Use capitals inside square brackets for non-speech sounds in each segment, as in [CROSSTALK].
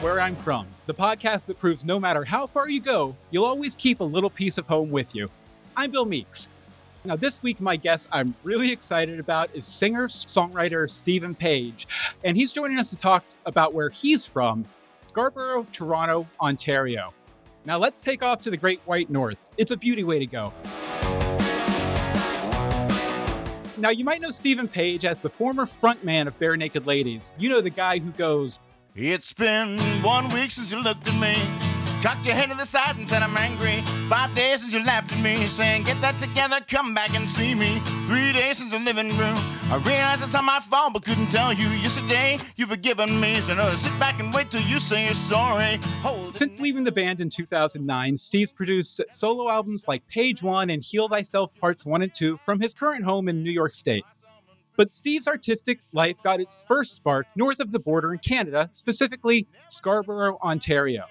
Where I'm From, the podcast that proves no matter how far you go, you'll always keep a little piece of home with you. I'm Bill Meeks. Now, this week, my guest I'm really excited about is singer songwriter Steven Page, and he's joining us to talk about where he's from Scarborough, Toronto, Ontario. Now, let's take off to the Great White North. It's a beauty way to go. Now, you might know Steven Page as the former frontman of Barenaked Ladies. You know the guy who goes, It's been one week since you looked at me. Cocked your head to the side and said I'm angry. Five days since you laughed at me, saying, Get that together, come back and see me. Three days since the living room. I realized it's not my fault, but couldn't tell you. Yesterday, you've forgiven me. So no, sit back and wait till you say you're sorry. Hold Since leaving the band in 2009, Steve's produced solo albums like Page One and Heal Thyself Parts 1 and 2 from his current home in New York State. But Steve's artistic life got its first spark north of the border in Canada, specifically Scarborough, Ontario.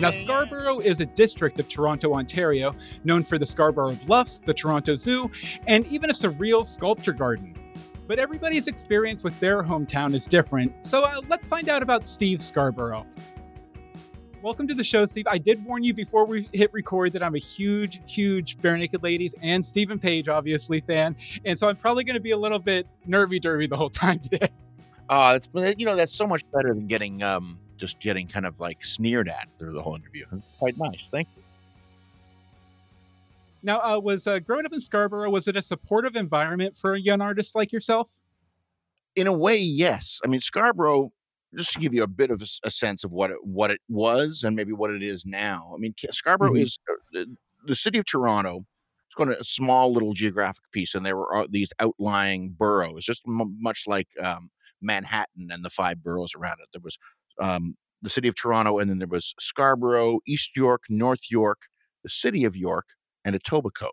Now, Scarborough is a district of Toronto, Ontario, known for the Scarborough Bluffs, the Toronto Zoo, and even a surreal sculpture garden. But everybody's experience with their hometown is different, so uh, let's find out about Steve Scarborough. Welcome to the show, Steve. I did warn you before we hit record that I'm a huge, huge Barenaked Ladies and Steven Page, obviously, fan, and so I'm probably going to be a little bit nervy dervy the whole [LAUGHS] time today. Uh, that's you know that's so much better than getting um just getting kind of like sneered at through the whole interview. Quite nice, thank you. Now, uh, was uh, growing up in Scarborough was it a supportive environment for a young artist like yourself? In a way, yes. I mean Scarborough. Just to give you a bit of a sense of what it, what it was and maybe what it is now. I mean, Ca- Scarborough Mhm. is uh, the, the city of Toronto. It's going to a small little geographic piece, and there were uh, these outlying boroughs, just m- much like um, Manhattan and the five boroughs around it. There was um, the city of Toronto, and then there was Scarborough, East York, North York, the city of York, and Etobicoke.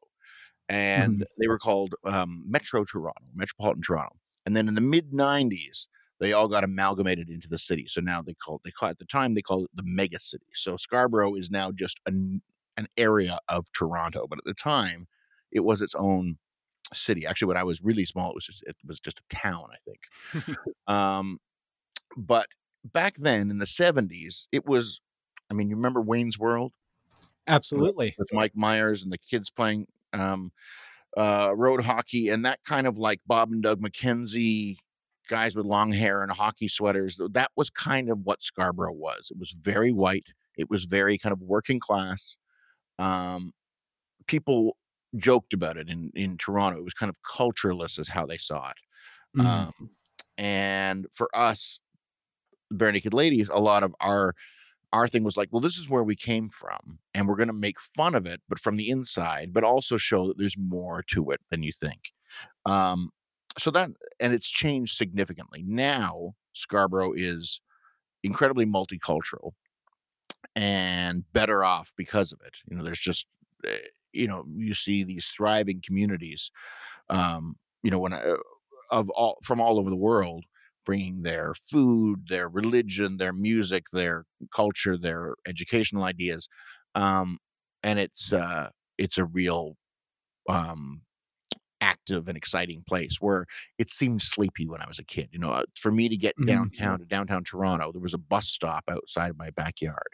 And they were called um, Metro Toronto, Metropolitan Toronto. And then in the mid 90s, they all got amalgamated into the city. So now they call they call at the time they called it the mega city. So Scarborough is now just an an area of Toronto, but at the time it was its own city. Actually, when I was really small, it was just it was just a town, I think. [LAUGHS] um, but back then in the 70s, it was. I mean, you remember Wayne's World Absolutely. with Mike Myers and the kids playing um, uh, road hockey and that kind of like Bob and Doug McKenzie guys with long hair and hockey sweaters. That was kind of what Scarborough was. It was very white. It was very kind of working class. Um, people joked about it in in Toronto. It was kind of cultureless, is how they saw it. Mhm. Um, and for us, Barenaked Ladies, a lot of our our thing was like, well, this is where we came from, and we're going to make fun of it, but from the inside, but also show that there's more to it than you think. Um, so that, and it's changed significantly. Now, Scarborough is incredibly multicultural and better off because of it. You know, there's just, eh, you know, you see these thriving communities. Um, you know, when I, of all from all over the world, bringing their food, their religion, their music, their culture, their educational ideas, um, and it's uh, it's a real um, active and exciting place where it seemed sleepy when I was a kid. You know, uh, for me to get Mhm. downtown to downtown Toronto, there was a bus stop outside of my backyard,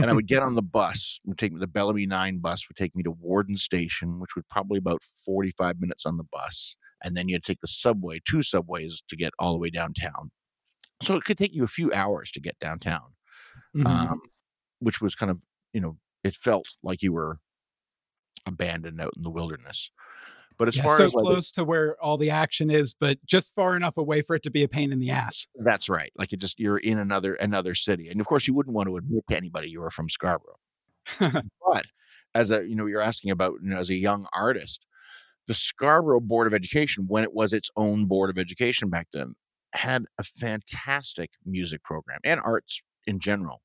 and I [LAUGHS] would get on the bus. Would take me the Bellamy Nine bus would take me to Warden Station, which would probably about forty five minutes on the bus, and then you'd take the subway, two subways to get all the way downtown. So it could take you a few hours to get downtown, Mhm. um, which was kind of you know it felt like you were abandoned out in the wilderness. But as Yeah, far so as like close to where all the action is, but just far enough away for it to be a pain in the ass. That's right. Like it just you're in another another city, and of course you wouldn't want to admit to anybody you were from Scarborough. [LAUGHS] but as a you know you're asking about you know as a young artist, the Scarborough Board of Education, when it was its own board of education back then, had a fantastic music program and arts in general.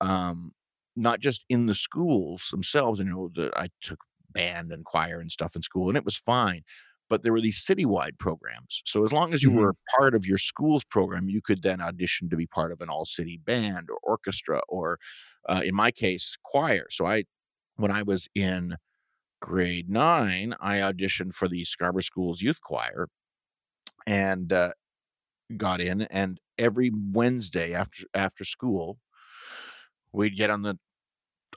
Um, not just in the schools themselves. And you know, the, I took band and choir and stuff in school, and it was fine. But there were these citywide programs. So as long as you Mhm. were part of your school's program, you could then audition to be part of an all-city band or orchestra, or uh, in my case, choir. So I, when I was in grade nine, I auditioned for the Scarborough Schools Youth Choir, and uh, got in, and every Wednesday after after school, we'd get on the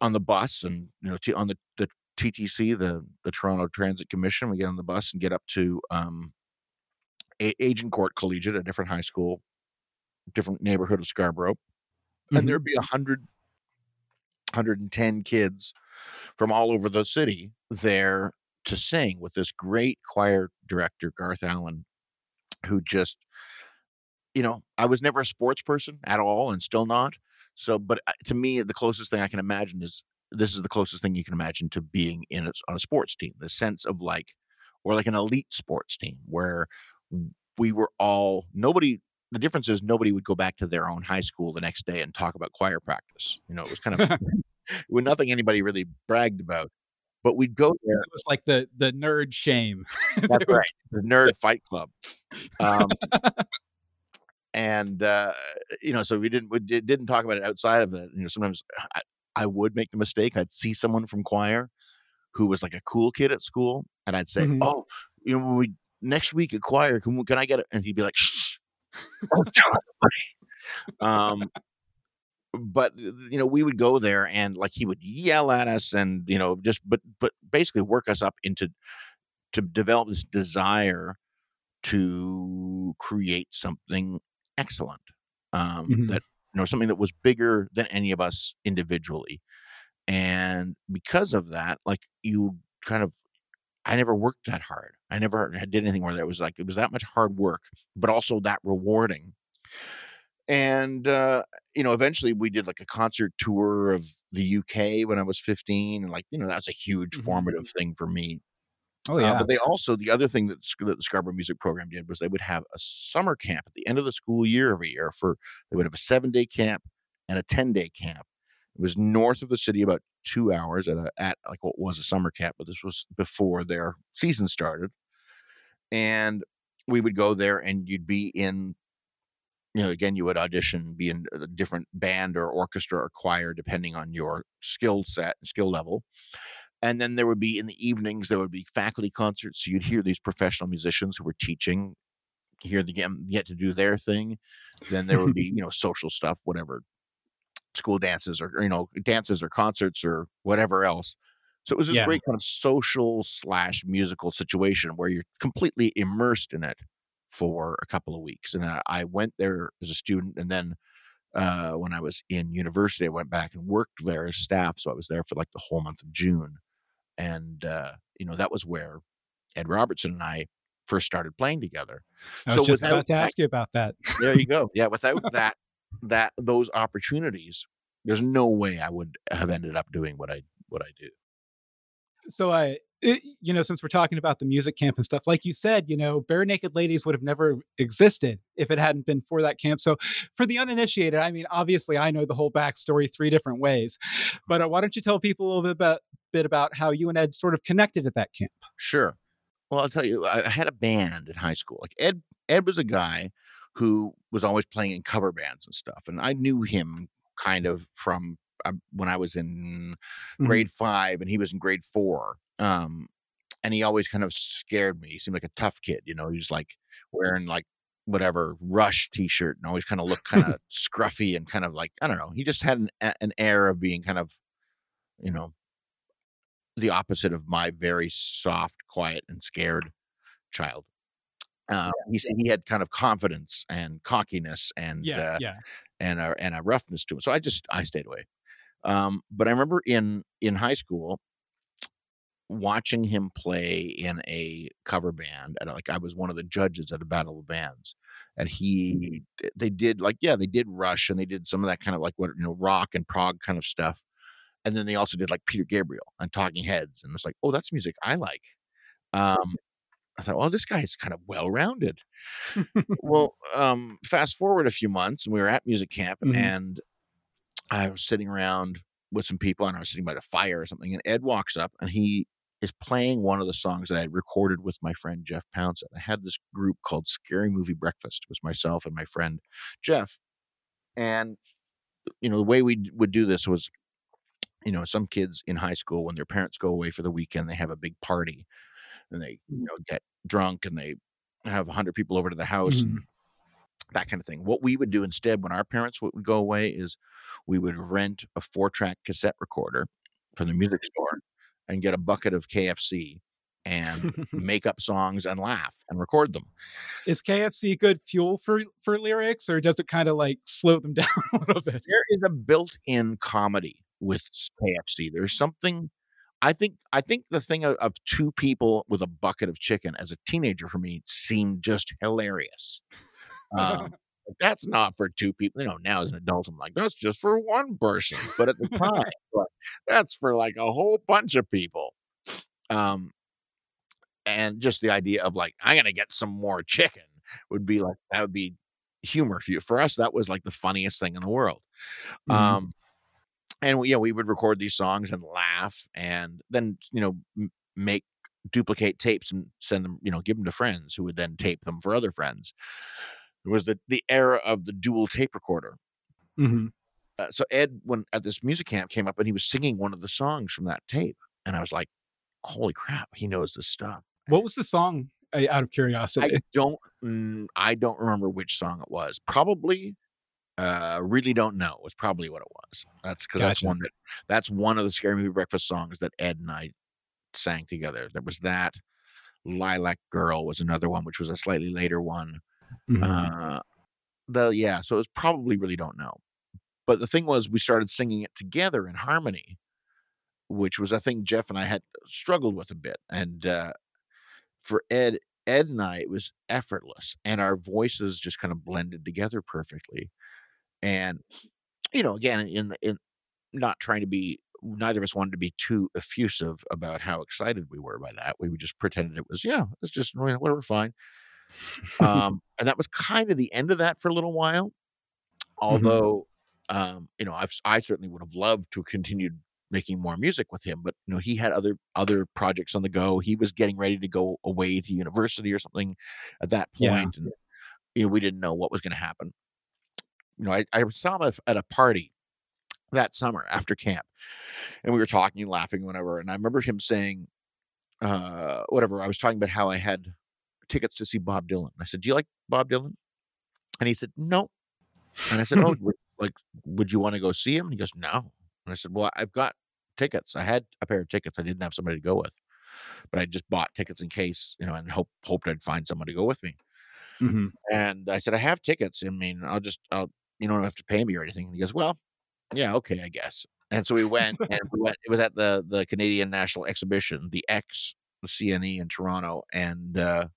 on the bus and you know t- on the the TTC, the the Toronto Transit Commission. We get on the bus and get up to um, a- Agincourt Collegiate, a different high school, different neighborhood of Scarborough, Mhm. and there'd be a hundred, hundred and ten kids from all over the city there to sing with this great choir director, Garth Allen, who just, you know, I was never a sports person at all and still not. So, but uh, to me, the closest thing I can imagine is this is the closest thing you can imagine to being in a, on a sports team, the sense of like, or like an elite sports team where we were all, nobody, the difference is nobody would go back to their own high school the next day and talk about choir practice. You know, it was kind of, [LAUGHS] [LAUGHS] it was nothing anybody really bragged about. But we'd go there. It was like the the nerd shame. [LAUGHS] That's right. The Nerd Fight Club. Um, and uh, you know, so we didn't we did, didn't talk about it outside of it. You know, sometimes I, I would make the mistake. I'd see someone from choir who was like a cool kid at school, and I'd say, Mhm. "Oh, you know, we next week at choir, can we- can I get it?" And he'd be like, "Shh." Oh, [LAUGHS] um, but you know, we would go there, and like he would yell at us, and you know, just but but basically work us up into to develop this desire to create something excellent um, Mhm. that you know something that was bigger than any of us individually. And because of that like you kind of i never worked that hard. I never had- did anything where that was like it was that much hard work but also that rewarding. And uh you know eventually we did like a concert tour of the uk when i was 15 and like you know that was a huge Mhm. formative thing for me Oh uh, yeah. but they also the other thing that, that the Scarborough Music Program did was they would have a summer camp at the end of the school year every year. For they would have a seven day camp and a ten day camp. It was north of the city, about two hours at a at like what was a summer camp, but this was before their season started. And we would go there, and you'd be in. You know, again, you would audition, be in a different band or orchestra or choir, depending on your skill set and skill level and then there would be in the evenings there would be faculty concerts so you'd hear these professional musicians who were teaching hear them get to do their thing then there would be [LAUGHS] you know social stuff whatever school dances or you know dances or concerts or whatever else so it was this Yeah. great kind of social slash musical situation where you're completely immersed in it for a couple of weeks and i, I went there as a student and then uh, when I was in university, I went back and worked there as staff. So I was there for like the whole month of June. And, uh, you know, that was where Ed Robertson and I first started playing together. I was so just without about to that- ask you about that. There you go. Yeah. Without [LAUGHS] that, that, those opportunities, there's no way I would have ended up doing what I, what I do. so I, it, you know, since we're talking about the music camp and stuff, like you said, you know, Barenaked Ladies would have never existed if it hadn't been for that camp. So, for the uninitiated, I mean, obviously, I know the whole backstory three different ways, but uh, why don't you tell people a little bit about bit about how you and Ed sort of connected at that camp? Sure. Well, I'll tell you, I had a band in high school. Like Ed, Ed was a guy who was always playing in cover bands and stuff, and I knew him kind of from uh, when I was in Mhm. grade five, and he was in grade four. Um, and he always kind of scared me. He seemed like a tough kid, you know. He was like wearing like whatever Rush T-shirt, and always kind of looked kind of [LAUGHS] scruffy and kind of like I don't know. He just had an, an air of being kind of, you know, the opposite of my very soft, quiet, and scared child. Uh, he he had kind of confidence and cockiness and Yeah, uh, yeah. and a and a roughness to him. So I just I stayed away. Um, but I remember in in high school watching him play in a cover band and like I was one of the judges at a battle of bands and he they did like yeah they did rush and they did some of that kind of like what you know rock and prog kind of stuff and then they also did like Peter Gabriel and Talking Heads and it's like oh that's music I like um I thought well this guy is kind of well rounded [LAUGHS] well um fast forward a few months and we were at music camp Mhm. and I was sitting around with some people and I was sitting by the fire or something and Ed walks up and he is playing one of the songs that I had recorded with my friend Jeff Pouncett. I had this group called Scary Movie Breakfast. It was myself and my friend Jeff. And you know, the way we would do this was you know, some kids in high school when their parents go away for the weekend, they have a big party and they, you mm. know, get drunk and they have 100 people over to the house and mm-hmm. that kind of thing. What we would do instead when our parents would would go away is we would rent a four track cassette recorder from the music [LAUGHS] store and get a bucket of KFC and [LAUGHS] make up songs and laugh and record them. Is KFC good fuel for for lyrics, or does it kind of like slow them [LAUGHS] down a little bit? There is a built-in comedy with KFC. There's something I think I think the thing of, of two people with a bucket of chicken as a teenager for me seemed just hilarious. Um, [LAUGHS] that's not for two people. You know, now as an adult, I'm like, that's just for one person. But at the [LAUGHS] time, like, that's for like a whole bunch of people. Um, and just the idea of like, I'm gonna get some more chicken would be like that would be humor for you. For us, that was like the funniest thing in the world. Mhm. Um, and we, yeah, we would record these songs and laugh, and then you know m- make duplicate tapes and send them, you know, give them to friends who would then tape them for other friends. It was the the era of the dual tape recorder. Mhm. Uh, so Ed, when at this music camp, came up and he was singing one of the songs from that tape, and I was like, "Holy crap, he knows this stuff." What was the song? uh, Out of curiosity. I don't, mm, I don't remember which song it was. Probably, uh, really don't know. Was probably what it was. That's because that's one that that's one of the Scary Movie Breakfast songs that Ed and I sang together. There was that. Lilac Girl was another one, which was a slightly later one. Mhm. Uh, the yeah, so it was probably really don't know. But the thing was, we started singing it together in harmony, which was a thing Jeff and I had struggled with a bit. And uh, for Ed, Ed and I, it was effortless, and our voices just kind of blended together perfectly. And you know, again, in the in not trying to be neither of us wanted to be too effusive about how excited we were by that. We just pretended it was, yeah, it's just wha- whatever, fine. [LAUGHS] Um, and that was kind of the end of that for a little while. Although, um, you know, I've I certainly would have loved to have continued making more music with him, but you know, he had other other projects on the go. He was getting ready to go away to university or something at that Yeah. point, and you know, we didn't know what was going to happen. You know, I, I saw him at- a party that summer after camp, and we were talking and laughing, whatever. And I remember him saying, uh, whatever. I was talking about how I had tickets to see Bob Dylan. I said, "Do you like Bob Dylan?" And he said, "No." And I said, "Oh, [LAUGHS] like, would you want to go see him?" And he goes, "No." And I said, "Well, I've got tickets. I had a pair of tickets. I didn't have somebody to go with, but I just bought tickets in case, you know, and hope hoped I'd find someone to go with me." Mhm. And I said, "I have tickets. I mean, I'll just, I'll, you don't have to pay me or anything." And he goes, "Well, yeah, okay, I guess." And so we went, and we went. It was at the the Canadian National Exhibition, the X, the CNE in Toronto, and uh,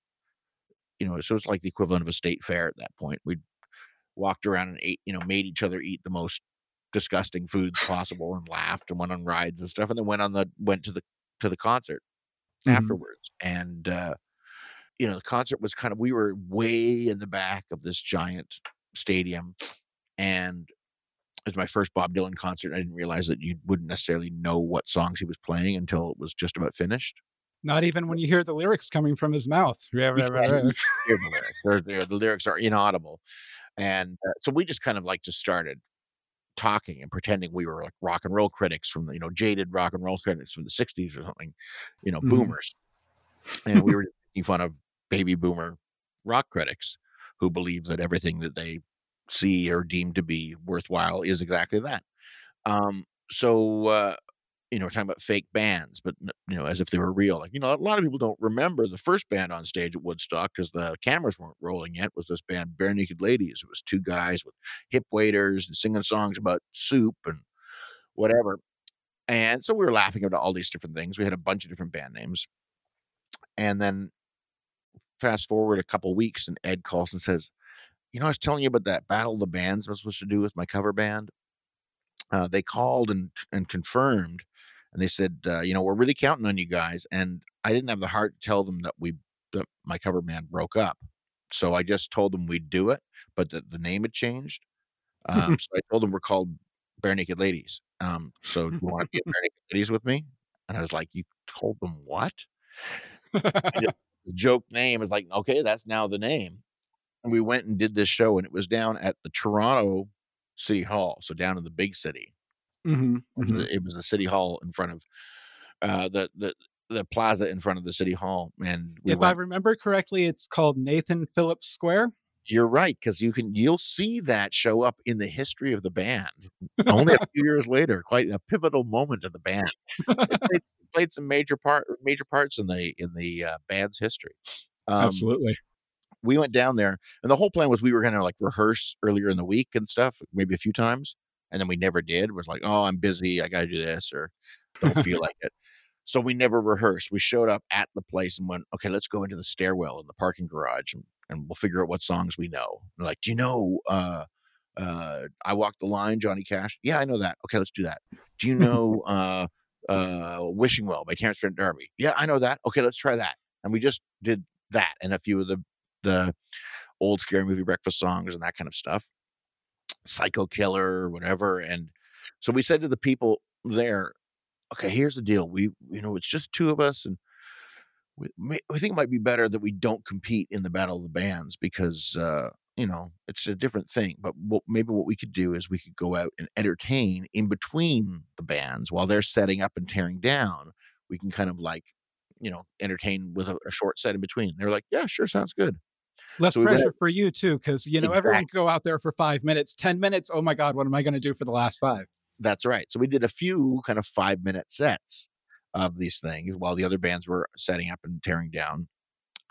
you know, so it's like the equivalent of a state fair at that point. We walked around and ate, you know, made each other eat the most disgusting foods possible, and laughed and went on rides and stuff, and then went on the went to the to the concert Mhm. afterwards. And uh, you know, the concert was kind of we were way in the back of this giant stadium, and it was my first Bob Dylan concert. I didn't realize that you wouldn't necessarily know what songs he was playing until it was just about finished. Not even when you hear the lyrics coming from his mouth. [LAUGHS] [LAUGHS] Yeah, You yeah, can't yeah, even yeah. hear the lyrics. They're- they're- the lyrics are inaudible, and uh, so we just kind of like just started talking and pretending we were like rock and roll critics from the you know jaded rock and roll critics from the '60s or something, you know, Mhm. boomers, and we were making fun of baby boomer rock critics who believe that everything that they see or deem to be worthwhile is exactly that. Um, so uh, you know, we're talking about fake bands, but you know, as if they were real. Like you know, a lot of people don't remember the first band on stage at Woodstock because the cameras weren't rolling yet. Was this band Barenaked Ladies? It was two guys with hip waders and singing songs about soup and whatever. And so we were laughing about all these different things. We had a bunch of different band names, and then fast forward a couple weeks, and Ed calls and says, "You know, I was telling you about that battle of the bands I was supposed to do with my cover band." uh, they called and and confirmed, and they said, uh, you know, we're really counting on you guys. And I didn't have the heart to tell them that we that my cover band broke up, so I just told them we'd do it, but that the name had changed. Um, [LAUGHS] so I told them we're called Barenaked Ladies. Um, so do you want to be at Barenaked Ladies with me? And I was like, you told them what? [LAUGHS] the joke name is like, okay, that's now the name. And we went and did this show, and it was down at the Toronto City Hall, so down in the big city. Mhm, mhm. It was the city hall in front of uh, the the the plaza in front of the city hall, and we If I remember correctly, it's called Nathan Phillips Square. You're right because you can you'll see that show up in the history of the band only a [LAUGHS] few years later. Quite a pivotal moment of the band. It played, [LAUGHS] played some major part major parts in the in the uh, band's history. Um, Absolutely. We went down there and the whole plan was we were going to like rehearse earlier in the week and stuff maybe a few times and then we never did it was like oh i'm busy i gotta do this or don't feel [LAUGHS] like it. So we never rehearsed we showed up at the place and went okay let's go into the stairwell in the parking garage and, and we'll figure out what songs we know. And like do you know uh uh i walked the line johnny cash? Yeah i know that. Okay let's do that. Do you know uh uh wishing well by terence trent d'arby? Yeah i know that. Okay let's try that. And we just did that and a few of the the old scary movie breakfast songs and that kind of stuff. Psycho killer whatever and so we said to the people there okay here's the deal. We you know it's just two of us and we, we think it might be better that we don't compete in the battle of the bands because uh you know it's a different thing. But what, maybe what we could do is we could go out and entertain in between the bands while they're setting up and tearing down. We can kind of like you know entertain with a, a short set in between. They're like yeah sure sounds good Less so we pressure for you too, because you know everyone can go out there for five minutes, ten minutes. Oh my God, what am I going to do for the last five? That's right. So we did a few kind of five minute sets of these things while the other bands were setting up and tearing down.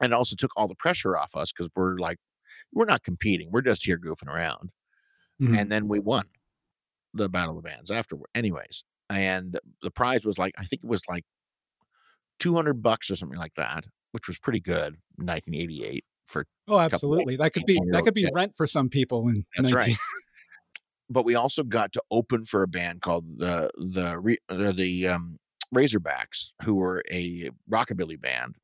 And it also took all the pressure off us because we're like, we're not competing. We're just here goofing around. Mhm. And then we won the Battle of the Bands afterward, anyways. And the prize was like, I think it was like 200 bucks or something like that, which was pretty good in 1988 for Oh, absolutely. That could be that could be rent for some people. In That's 19 right. [LAUGHS] but we also got to open for a band called the the the, the um, Razorbacks, who were a rockabilly band,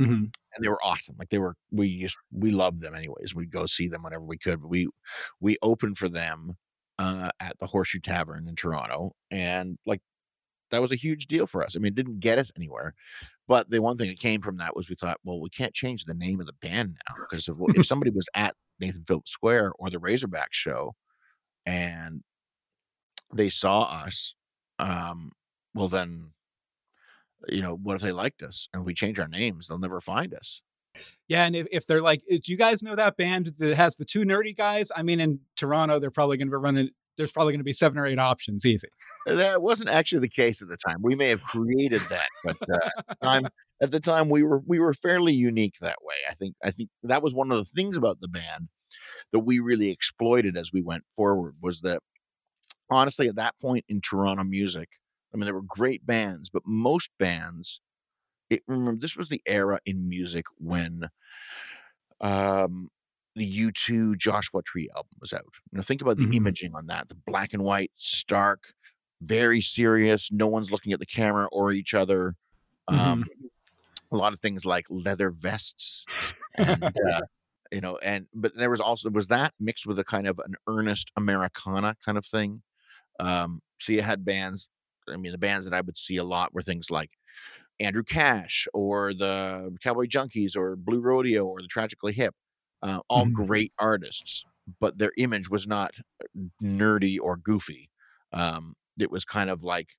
Mhm. and they were awesome. Like they were, we just we loved them anyways. We'd go see them whenever we could. But we we opened for them uh, at the Horseshoe Tavern in Toronto, and like that was a huge deal for us. I mean, it didn't get us anywhere, but the one thing that came from that was we thought, well, we can't change the name of the band now because if, if somebody was at Nathan Phillips Square or the Razorback show and they saw us, um, well then, you know, what if they liked us and we change our names? They'll never find us. Yeah, and if, if they're like, "Uh, do you guys know that band that has the two nerdy guys? I mean, in Toronto, they're probably going to be running. There's probably going to be seven or eight options, easy. That wasn't actually the case at the time. We may have created that, but uh, at the time, at the time we were we were fairly unique that way. I think I think that was one of the things about the band that we really exploited as we went forward was that honestly at that point in Toronto music, I mean there were great bands, but most bands it remember this was the era in music when um the U2 Joshua Tree album was out. You know, think about the Mhm. imaging on that, the black and white, stark, very serious, no one's looking at the camera or each other. Um a lot of things like leather vests and [LAUGHS] uh, you know and but there was also was that mixed with a kind of an earnest americana kind of thing um so you had bands i mean the bands that i would see a lot were things like andrew cash or the cowboy junkies or blue rodeo or the tragically hip uh, all Mhm. great artists but their image was not nerdy or goofy um it was kind of like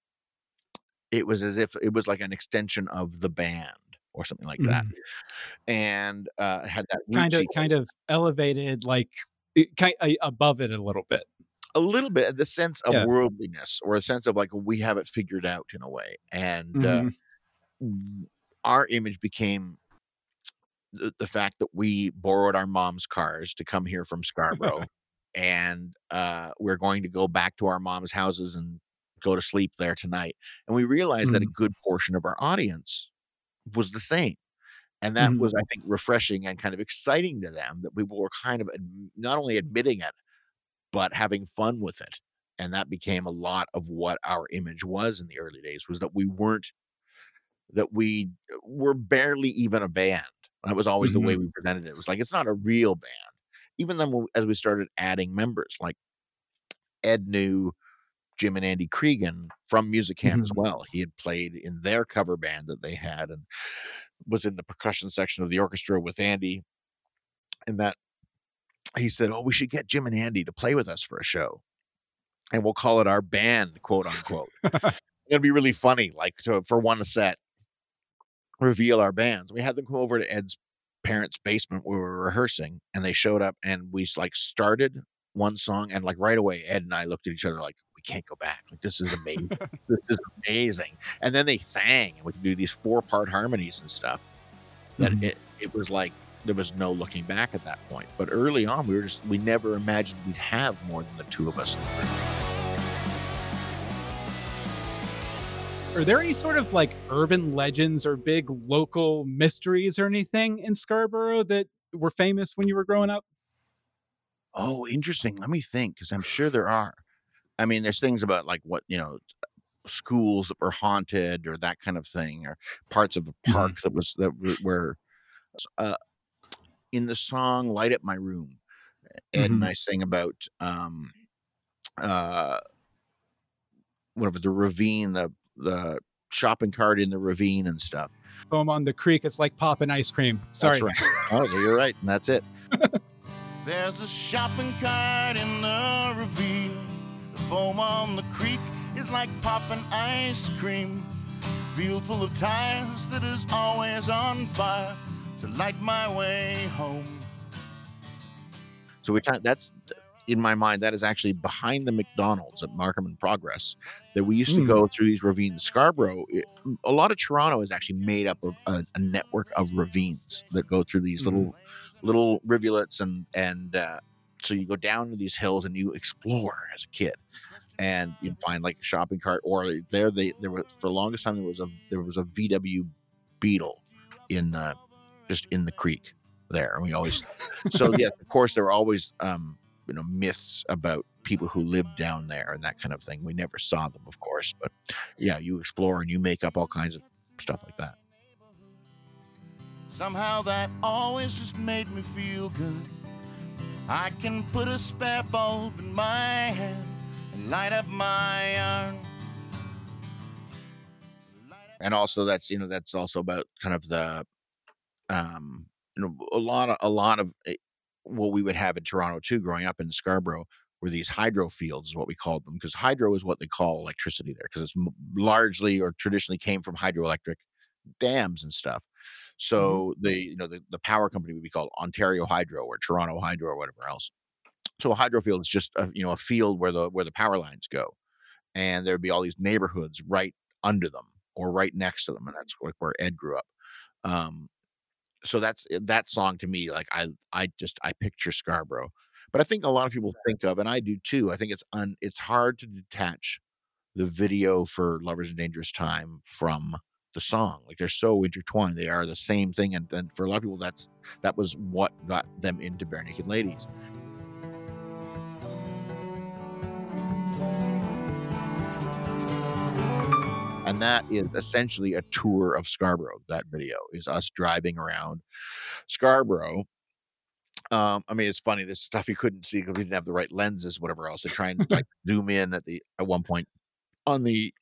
it was as if it was like an extension of the band or something like that and uh had that Kind of, rootsy- kind of elevated, like kind above it a little bit. a little bit the sense of Yeah. worldliness or a sense of like we have it figured out in a way and Mhm. uh, our image became the, the fact that we borrowed our mom's cars to come here from Scarborough [LAUGHS] and uh, we're going to go back to our mom's houses and go to sleep there tonight and we realized that a good portion of our audience was the same and that Mhm. was i think refreshing and kind of exciting to them that people were kind of ad- not only admitting it but having fun with it and that became a lot of what our image was in the early days was that we weren't that we were barely even a band that was always the way mm-hmm. we presented it. It was like it's not a real band. Even then as we started adding members like ed knew jim and andy Creeggan from music hand as mm-hmm. well. He had played in their cover band that they had and was in the percussion section of the orchestra with andy and that he said oh we should get jim and andy to play with us for a show and we'll call it our band quote unquote. [LAUGHS] It'd be really funny like to for one set reveal our bands we had them come over to ed's parents' basement where we were rehearsing, and they showed up, and we like started one song, and like right away, Ed and I looked at each other like, we can't go back. Like this is amazing. [LAUGHS] this is amazing. And then they sang, and we could do these four part harmonies and stuff. That Mhm. it it was like there was no looking back at that point. But early on, we were just we never imagined we'd have more than the two of us. Are there any sort of like urban legends or big local mysteries or anything in Scarborough that were famous when you were growing up? Oh, interesting. Let me think, because I'm sure there are. I mean, there's things about like what you know, schools that were haunted or that kind of thing, or parts of a Mhm. park that was that were uh, in the song "Light Up My Room." Ed and Mhm. I sing about um, uh, whatever the ravine, the the shopping cart in the ravine and stuff. Foam on the creek, it's like popping ice cream. Sorry. That's right. Oh, you're right, and that's it. [LAUGHS] There's a shopping cart in the ravine. The foam on the creek is like popping ice cream. Field full of tires that is always on fire to light my way home. So we talk, that's in my mind that is actually behind the McDonald's at Markham and Progress that we used to Mm. go through these ravines. Scarborough, it- a lot of Toronto is actually made up of a, a network of ravines that go through these little little rivulets and and uh, so you go down to these hills and you explore as a kid. And you find like a shopping cart, or there they there was for the longest time there was a there was a VW Beetle in uh, just in the creek there, and we always so [LAUGHS] yeah, of course there were always um, you know myths about people who lived down there and that kind of thing. We never saw them, of course, but yeah, you explore and you make up all kinds of stuff like that. Somehow that always just made me feel good. I can put a spare bulb in my hand and light up my yarn. And also that's you know that's also about kind of the um you know a lot of a lot of eh, what we would have in Toronto too growing up in Scarborough were these hydro fields is what we called them because hydro is what they call electricity there because it's m- largely or traditionally came from hydroelectric dams and stuff. So the you know the, the power company would be called Ontario Hydro or Toronto Hydro or whatever else. So a hydro field is just a, you know a field where the where the power lines go, and there'd be all these neighborhoods right under them or right next to them, and that's like where Ed grew up. Um, so that's eh, that song to me like I I just I picture Scarborough, but I think a lot of people think of, and I do too. I think it's un it's hard to detach the video for Lovers in Dangerous Time from the song. Like they're so intertwined. They are the same thing. And, and for a lot of people, that's that was what got them into Barenaked Ladies. And that is essentially a tour of Scarborough. That video is us driving around Scarborough. Um, I mean, it's funny. This stuff you couldn't see because we didn't have the right lenses, whatever else. They try and [LAUGHS] like zoom in at the at one point on the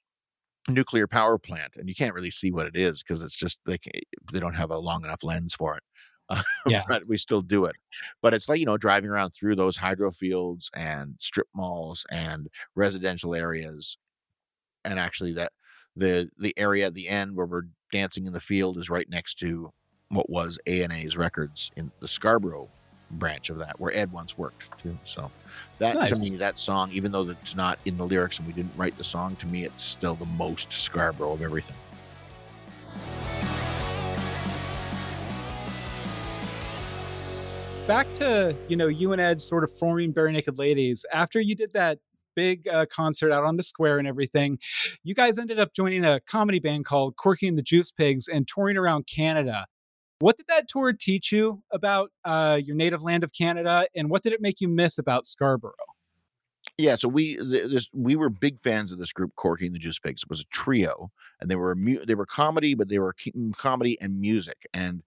nuclear power plant, and you can't really see what it is because it's just they can't, they don't have a long enough lens for it. [LAUGHS] Yeah. but we still do it. But it's like you know driving around through those hydro fields and strip malls and residential areas, and actually that the the area at the end where we're dancing in the field is right next to what was A and A's records in the Scarborough branch of that where Ed once worked too. So that Nice. to me, that song, even though it's not in the lyrics and we didn't write the song, to me it's still the most Scarborough of everything. Back to, you know, you and Ed sort of forming Barenaked Ladies. After you did that big uh, concert out on the square and everything, you guys ended up joining a comedy band called Corky and the Juice Pigs and touring around Canada. What did that tour teach you about uh, your native land of Canada, and what did it make you miss about Scarborough? Yeah, so we this we were big fans of this group, Corky and the Juice Pigs. It was a trio, and they were they were comedy, but they were mm, comedy and music, and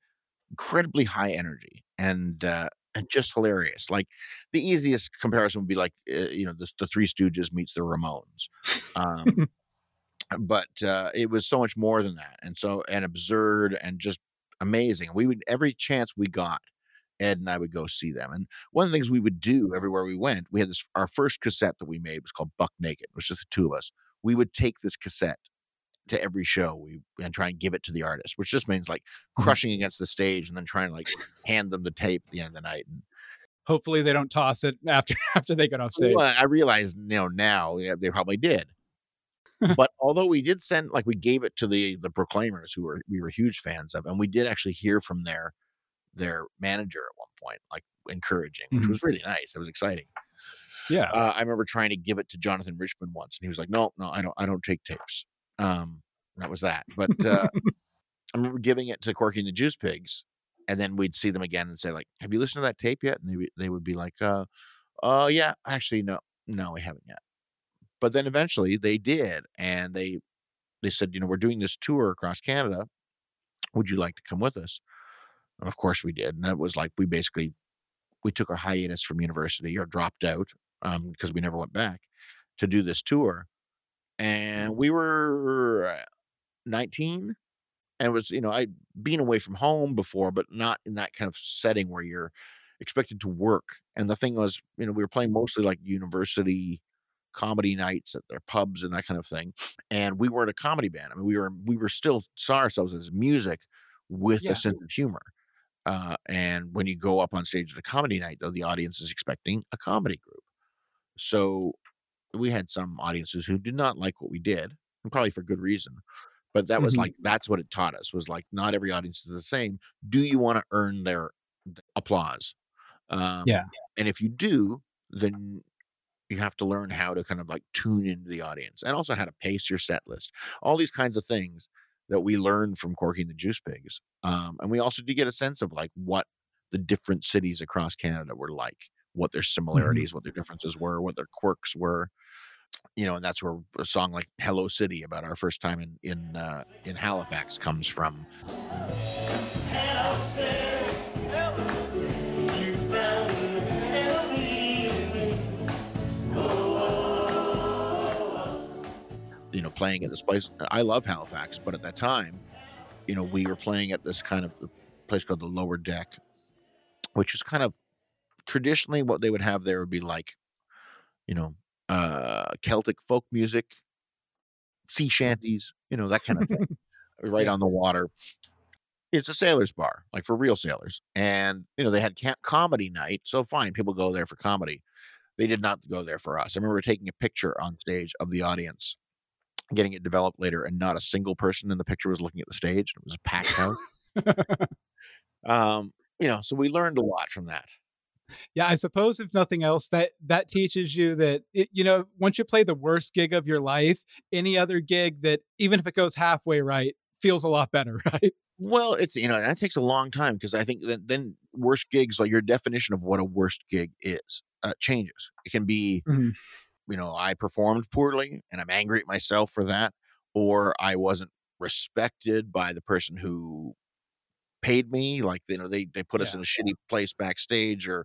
incredibly high energy and uh, and just hilarious. Like the easiest comparison would be like uh, you know the, the Three Stooges meets the Ramones, um, [LAUGHS] but uh, it was so much more than that, and so and absurd and just amazing. We would every chance we got. Ed and I would go see them. And one of the things we would do everywhere we went, we had this our first cassette that we made was called Buck Naked. It was just the two of us. We would take this cassette to every show we and try and give it to the artist, which just means like Mhm. crushing against the stage and then trying to like hand them the tape at the end of the night. And Hopefully they don't toss it [LAUGHS] after after they get off stage. well, I realize you know now yeah, they probably did. [LAUGHS] but although we did send like we gave it to the the proclaimers who were we were huge fans of, and we did actually hear from their their manager at one point, like encouraging, which Mhm. was really nice. It was exciting. Yeah. Uh, I remember trying to give it to Jonathan Richman once, and he was like, "No, no, I don't, I don't take tapes." Um, that was that. But [LAUGHS] uh, I remember giving it to Corky and the Juice Pigs, and then we'd see them again and say, "Like, have you listened to that tape yet?" And they would- they would be like, "Uh, uh, yeah, actually, no, no, we haven't yet." But then eventually they did, and they they said, "You know, we're doing this tour across Canada. Would you like to come with us?" And of course we did, and that was like we basically we took a hiatus from university or dropped out because we never went back to do this tour. And we were uh, 19 and it was, you know, I'd been away from home before, but not in that kind of setting where you're expected to work. And the thing was, you know, we were playing mostly like university comedy nights at their pubs and that kind of thing. And we weren't a comedy band. I mean, we were we were still saw ourselves as music with Yeah. a sense of humor. Uh, and when you go up on stage at a comedy night, though, the audience is expecting a comedy group. So we had some audiences who did not like what we did, and probably for good reason. But that was Mhm. like that's what it taught us was like not every audience is the same. Do you want to earn their applause? Um, Yeah. And if you do, then you have to learn how to kind of like tune into the audience and also how to pace your set list. All these kinds of things that we learned from Corky and the Juice Pigs. Um, and we also did get a sense of like what the different cities across Canada were like, what their similarities, what their differences were, what their quirks were. You know, and that's where a song like "Hello City" about our first time in in uh, in Halifax comes from. you know, playing at this place. I love Halifax, but at that time, you know, we were playing at this kind of place called the Lower Deck, which is kind of traditionally what they would have there would be like, you know, uh, Celtic folk music, sea shanties, you know, that kind of thing, [LAUGHS] right on the water. It's a sailor's bar, like for real sailors. And, you know, they had camp comedy night. So fine, people go there for comedy. They did not go there for us. I remember taking a picture on stage of the audience getting it developed later, and not a single person in the picture was looking at the stage. It was a packed house. [LAUGHS] um, you know, so we learned a lot from that. Yeah, I suppose if nothing else, that that teaches you that it, you know once you play the worst gig of your life, any other gig that even if it goes halfway right feels a lot better, [LAUGHS] right? Well, it's you know that takes a long time because I think that then worst gigs, like your definition of what a worst gig is, uh, changes. It can be, Mhm. you know, I performed poorly and I'm angry at myself for that, or I wasn't respected by the person who paid me. Like you know, they they put us Yeah. in a shitty place backstage, or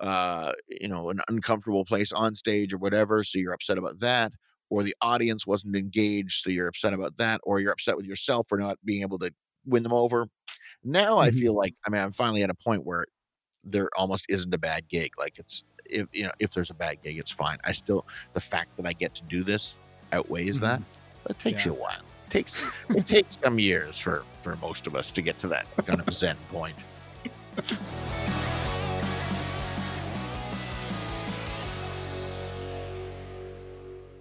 uh, you know, an uncomfortable place on stage, or whatever. So you're upset about that. Or the audience wasn't engaged, so you're upset about that, or you're upset with yourself for not being able to win them over. Now I Mhm. feel like I mean I'm finally at a point where there almost isn't a bad gig. Like it's if you know if there's a bad gig, it's fine. I still the fact that I get to do this outweighs that. But it takes Yeah. you a while. It takes it takes some years for for most of us to get to that kind of zen point.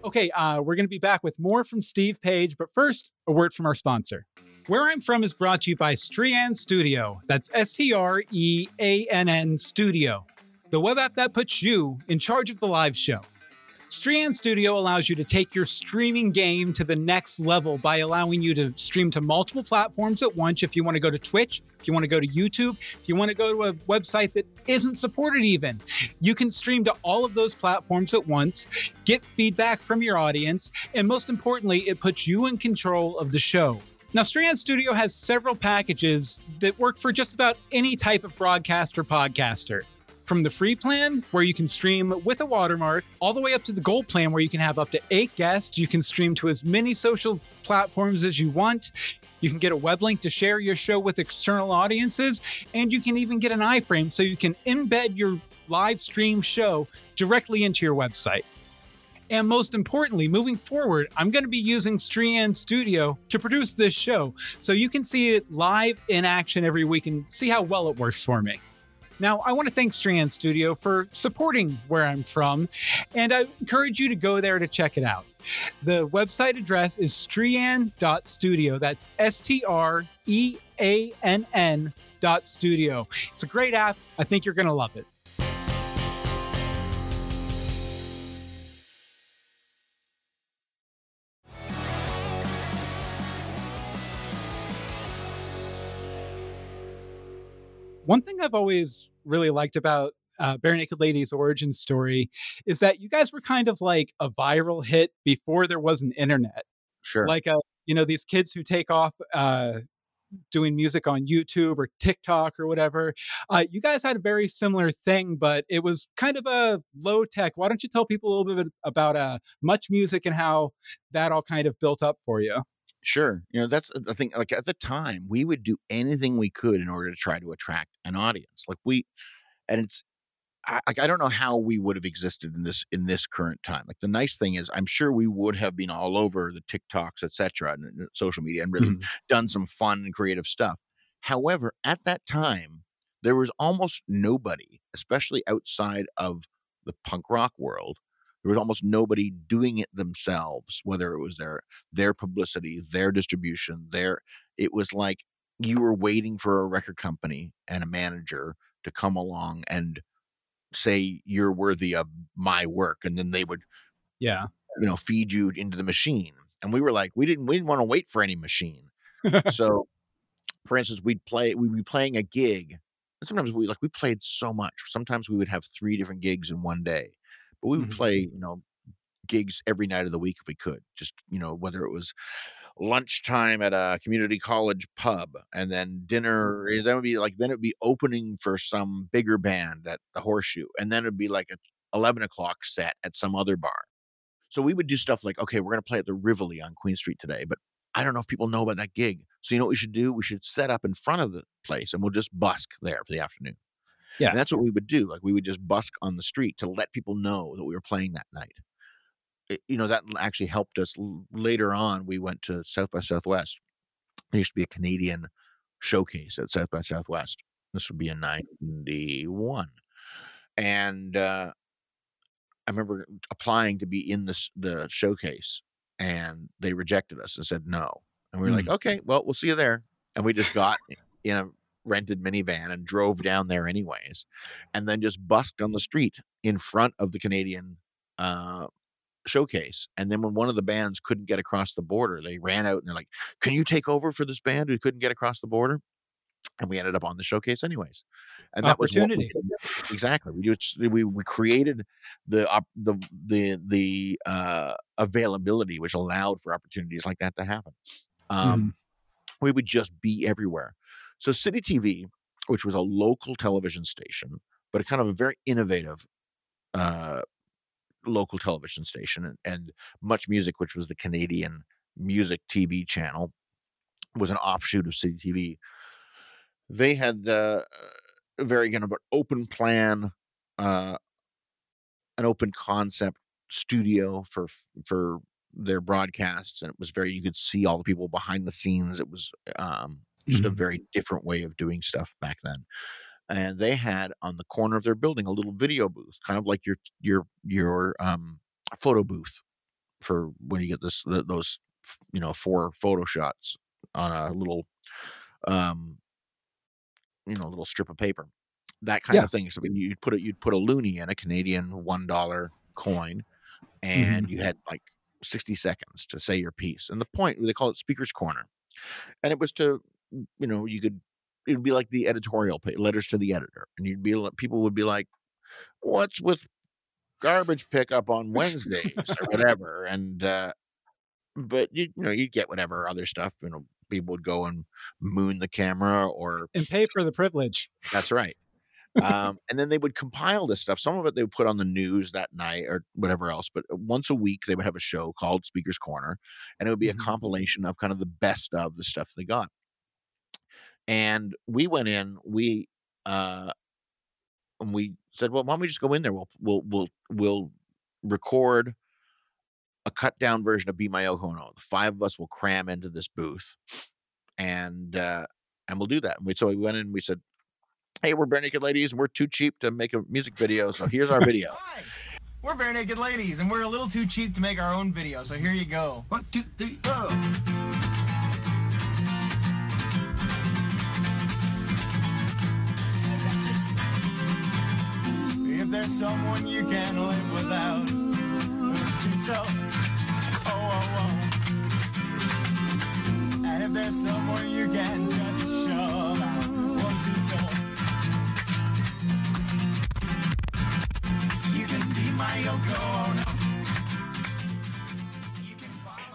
Okay, uh, we're going to be back with more from Steve Page, but first, a word from our sponsor. Where I'm From is brought to you by Streann Studio. That's S T R E A N N Studio, the web app that puts you in charge of the live show. Streann Studio allows you to take your streaming game to the next level by allowing you to stream to multiple platforms at once. If you want to go to Twitch, if you want to go to YouTube, if you want to go to a website that isn't supported, even, you can stream to all of those platforms at once get feedback from your audience, and most importantly, it puts you in control of the show. Now, Streann Studio has several packages that work for just about any type of broadcaster podcaster. From the free plan, where you can stream with a watermark, all the way up to the gold plan, where you can have up to eight guests. You can stream to as many social platforms as you want. You can get a web link to share your show with external audiences, and you can even get an iframe so you can embed your live stream show directly into your website. And most importantly, moving forward, I'm going to be using Streann Studio to produce this show so you can see it live in action every week and see how well it works for me. Now, I want to thank Streann Studio for supporting where I'm from, and I encourage you to go there to check it out. The website address is streann.studio. That's S T R E A N N dot studio. It's a great app. I think you're going to love it. One thing I've always really liked about uh, Barenaked Ladies' origin story is that you guys were kind of like a viral hit before there was an internet. Sure. Like, uh, you know, these kids who take off uh, doing music on YouTube or TikTok or whatever. Uh, you guys had a very similar thing, but it was kind of a low tech. Why don't you tell people a little bit about uh, Much Music and how that all kind of built up for you? Sure. You know, that's the thing. Like at the time, we would do anything we could in order to try to attract an audience. Like we, and it's, I, I don't know how we would have existed in this in this current time. Like the nice thing is, I'm sure we would have been all over the TikToks, etc., and, and social media, and really Mhm. done some fun and creative stuff. However, at that time, there was almost nobody, especially outside of the punk rock world. There was almost nobody doing it themselves, whether it was their their publicity, their distribution, their it was like you were waiting for a record company and a manager to come along and say you're worthy of my work and then they would Yeah. you know feed you into the machine and we were like we didn't we didn't want to wait for any machine [LAUGHS] so for instance we'd play we'd be playing a gig and sometimes we like we played so much sometimes we would have three different gigs in one day but we would Mhm. play you know gigs every night of the week if we could just you know whether it was lunchtime at a community college pub and then dinner then it would be like then it'd be opening for some bigger band at the horseshoe and then it'd be like a 11 o'clock set at some other bar. So we would do stuff like okay we're going to play at the rivoli on queen street today but i don't know if people know about that gig. So you know what we should do? We should set up in front of the place and we'll just busk there for the afternoon Yeah. and that's what we would do like we would just busk on the street to let people know that we were playing that night. It- you know that actually helped us later on we went to south by southwest. There used to be a canadian showcase at south by southwest. This would be in 91 and uh i remember applying to be in this the showcase and they rejected us and said no. And we were like okay well we'll see you there. And we just got in a rented minivan and drove down there anyways and then just busked on the street in front of the canadian uh showcase. And then when one of the bands couldn't get across the border, they ran out and they're like, Can you take over for this band who couldn't get across the border? And we ended up on the showcase anyways. And that was we Opportunity. exactly. We just we we created the op- the the the uh availability which allowed for opportunities like that to happen. Um we would just be everywhere. So City TV, which was a local television station, but a kind of a very innovative uh, local television station, and, and Much Music, which was the Canadian music TV channel, was an offshoot of City TV. They had uh, a very kind of an open plan, uh, an open concept studio for for their broadcasts, and it was very you could see all the people behind the scenes. It was um, just a Mhm. very different way of doing stuff back then. And they had on the corner of their building a little video booth, kind of like your your your um, photo booth for when you get this those you know four photo shots on a little um you know little strip of paper that kind Yeah. of thing so you'd put it you'd put a loonie in a canadian one dollar coin and you had like 60 seconds to say your piece and the point they call it speakers corner and it was to you know you could it'd be like the editorial pa- letters to the editor and you'd be people would be like what's with garbage pickup on wednesdays or [LAUGHS] whatever and uh but you, you know you'd get whatever other stuff you know people would go and moon the camera or And pay for the privilege. that's right. [LAUGHS] um, and then they would compile this stuff. Some of it they would put on the news that night or whatever else. But once a week they would have a show called Speaker's Corner, and it would be a compilation of kind of the best of the stuff they got. And we went in. We uh, and we said, well, why don't we just go in there? We'll we'll we'll we'll record a cut down version of Be My Yoko Ono. The five of us will cram into this booth, and uh, and we'll do that. And we so we went in and we said, "Hey, we're Barenaked Ladies, and we're too cheap to make a music video. So here's our video." [LAUGHS] We're Barenaked Ladies, and we're a little too cheap to make our own video. So here you go. One, two, three, go. If there's someone you can't live without, so oh, oh, oh. And if there's someone you can just shove out,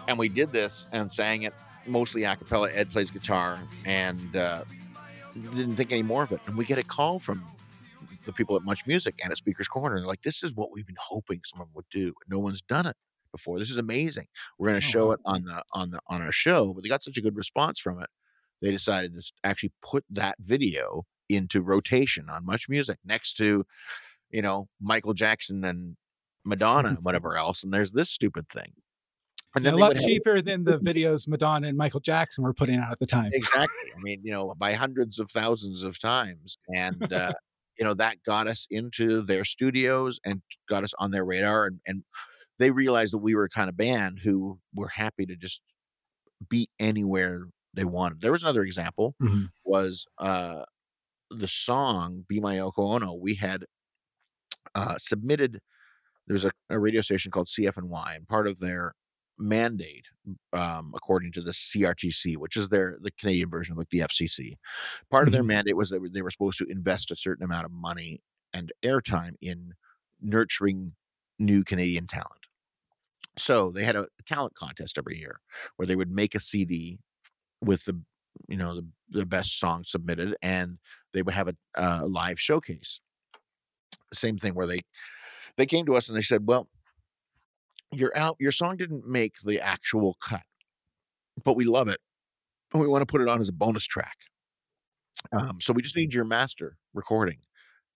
and we did this and sang it mostly a cappella. Ed plays guitar and uh, didn't think any more of it. And we get a call from the people at Much Music and at Speaker's Corner. They're like, "This is what we've been hoping someone would do. No one's done it before. This is amazing. We're going to Oh, show wow. it on the on the on our show." But they got such a good response from it, they decided to actually put that video into rotation on Much Music next to, you know, Michael Jackson and Madonna and whatever else. And there's this stupid thing. And a lot would have- cheaper than the videos Madonna and Michael Jackson were putting out at the time. exactly. I mean, you know, by hundreds of thousands of times, and uh, you know that got us into their studios and got us on their radar, and and they realized that we were a kind of band who were happy to just be anywhere they wanted. There was another example Mhm. was uh, the song "Be My Yoko Ono." We had uh, submitted. There's a, a radio station called CFNY, and part of their mandate, um, according to the CRTC, which is their the Canadian version of like the FCC, part of their Mhm. mandate was that they were supposed to invest a certain amount of money and airtime in nurturing new Canadian talent. So they had a, a talent contest every year where they would make a CD with the you know the, the best song submitted and they would have a, a live showcase same thing where they they came to us and they said well your out your song didn't make the actual cut but we love it and we want to put it on as a bonus track. Um, so we just need your master recording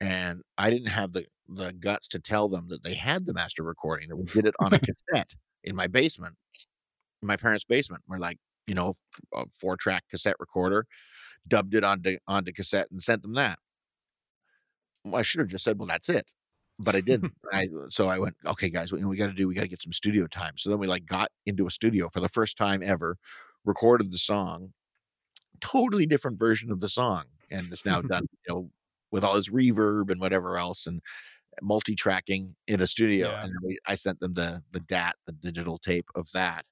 and i didn't have the the guts to tell them that they had the master recording that we did it on a [LAUGHS] cassette in my basement in my parents basement we're like you know a four track cassette recorder dubbed it onto onto cassette and sent them that. Well, i should have just said well that's it but i didn't. [LAUGHS] I uh, so i went okay guys what we got to do we got to get some studio time. So then we like got into a studio for the first time ever recorded the song totally different version of the song and it's now done [LAUGHS] you know with all this reverb and whatever else and uh, multi-tracking in a studio Yeah. and we, i sent them the the dat the digital tape of that.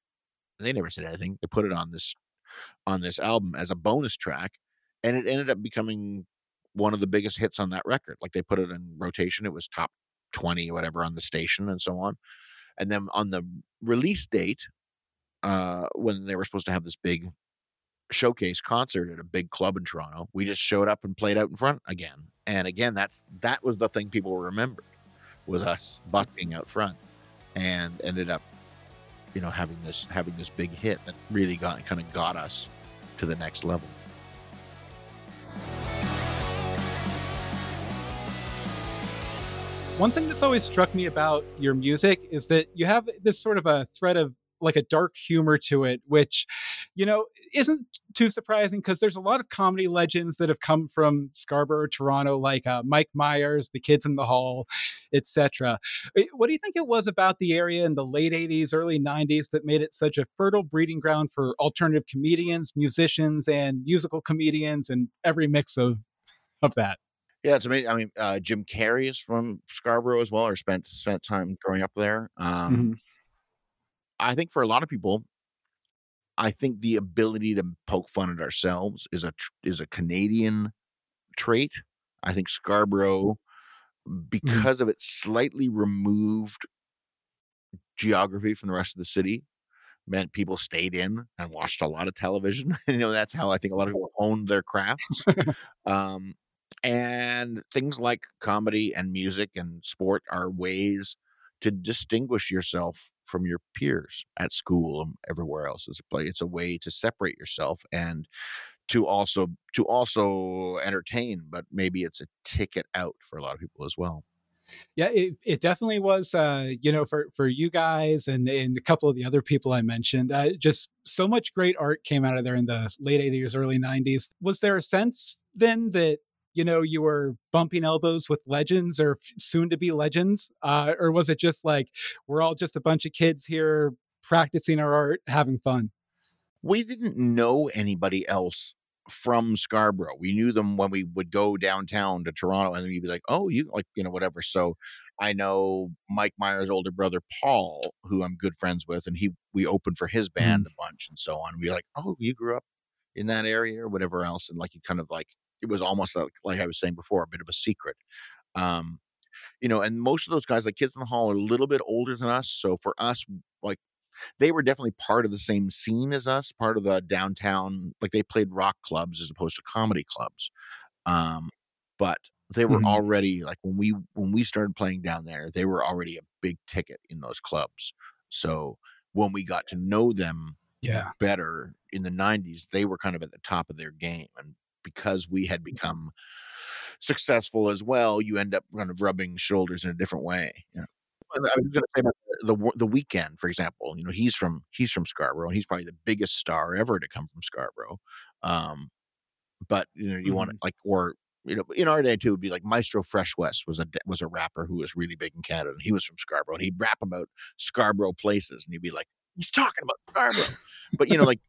They never said anything. They put it on this on this album as a bonus track and it ended up becoming one of the biggest hits on that record like they put it in rotation it was top 20 or whatever on the station and so on and then on the release date uh when they were supposed to have this big showcase concert at a big club in Toronto. We just showed up and played out in front again. And again, that's that was the thing people remembered was us busking out front and ended up, you know, having this having this big hit that really got kind of got us to the next level. One thing that's always struck me about your music is that you have this sort of a thread of like a dark humor to it, which, you know, isn't too surprising because there's a lot of comedy legends that have come from Scarborough, Toronto, like uh, Mike Myers, The Kids in the Hall, etc. What do you think it was about the area in the late 80s, early 90s that made it such a fertile breeding ground for alternative comedians, musicians, and musical comedians, and every mix of of that? Yeah, it's amazing. I mean, uh, Jim Carrey is from Scarborough as well, or spent spent time growing up there. Um, Mhm. I think for a lot of people, I think the ability to poke fun at ourselves is a tr- is a Canadian trait. I think Scarborough, because of its slightly removed geography from the rest of the city, meant people stayed in and watched a lot of television. [LAUGHS] you know, that's how I think a lot of people [LAUGHS] honed their crafts. um, and things like comedy and music and sport are ways to distinguish yourself from your peers at school and everywhere else. It's a play. It's a way to separate yourself and to also to also entertain. But maybe it's a ticket out for a lot of people as well. Yeah, it, it definitely was. Uh, you know, for for you guys and and a couple of the other people I mentioned, uh, just so much great art came out of there in the late '80s, early '90s. Was there a sense then that you know you were bumping elbows with legends or f- soon to be legends, uh, or was it just like we're all just a bunch of kids here practicing our art, having fun? We didn't know anybody else from Scarborough. We knew them when we would go downtown to Toronto, and then you'd be like, "Oh, you like you know whatever." So I know Mike Myers' older brother Paul, who I'm good friends with, and he we opened for his band a bunch and so on. And we like, "Oh, you grew up in that area or whatever else," and like you kind of like it was almost like like I was saying before, a bit of a secret. Um, you know, and most of those guys, like Kids in the Hall, are a little bit older than us. So for us, like they were definitely part of the same scene as us, part of the downtown. Like they played rock clubs as opposed to comedy clubs. Um, but they were Mhm. already like when we when we started playing down there, they were already a big ticket in those clubs. So when we got to know them Yeah. better in the 90s, they were kind of at the top of their game. And because we Mm-hmm. had become successful as well, you end up kind of rubbing shoulders in a different way. Yeah. I was going to say about the, the Weeknd, for example. You know, he's from he's from Scarborough, and he's probably the biggest star ever to come from Scarborough. Um, but you know, you want to like, or you know, in our day too, it would be like Maestro Fresh Wes was a was a rapper who was really big in Canada, and he was from Scarborough, and he'd rap about Scarborough places, and he'd be like, he's talking about Scarborough, but you know, like.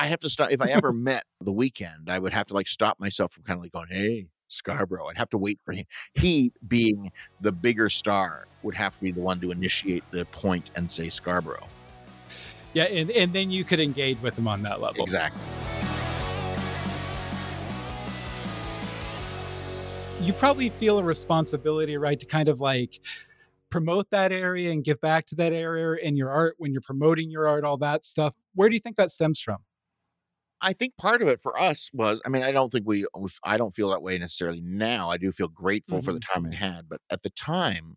I have to stop if I ever met the Weeknd, I would have to like stop myself from kind of like going, Hey, Scarborough. I'd have to wait for him. He being the bigger star would have to be the one to initiate the point and say Scarborough. Yeah, and, and then you could engage with him on that level. Exactly. you probably feel a responsibility, right, to kind of like promote that area and give back to that area in your art when you're promoting your art, all that stuff. Where do you think that stems from? I think part of it for us was, I mean, I don't think we, I don't feel that way necessarily now. I do feel grateful for the time I had, but at the time,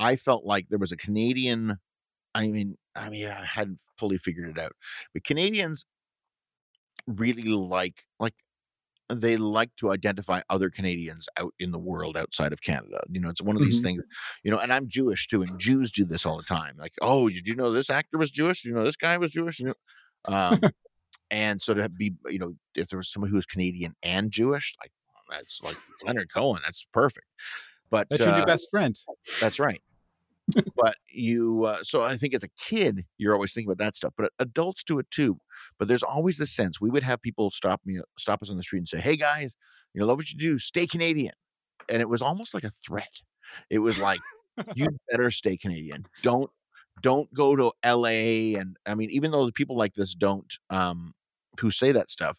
I felt like there was a Canadian. I mean, I mean, I hadn't fully figured it out, but Canadians really like, like, they like to identify other Canadians out in the world outside of Canada. You know, it's one of these Mhm. things, you know, and I'm Jewish too, and Jews do this all the time. Like, oh, did you know this actor was Jewish? You know, this guy was Jewish. You know? Um, and so to be, you know, if there was someone who was Canadian and Jewish, like that's like Leonard Cohen, that's perfect. But That's your uh, new best friend. that's right. but you, uh, so I think as a kid, you're always thinking about that stuff. But adults do it too. But there's always this sense we would have people stop me, stop us on the street and say, "Hey guys, you know, love what you do. Stay Canadian." And it was almost like a threat. It was like, "You [LAUGHS] better stay Canadian. Don't, don't go to L.A." And I mean, even though the people like this don't, um, who say that stuff,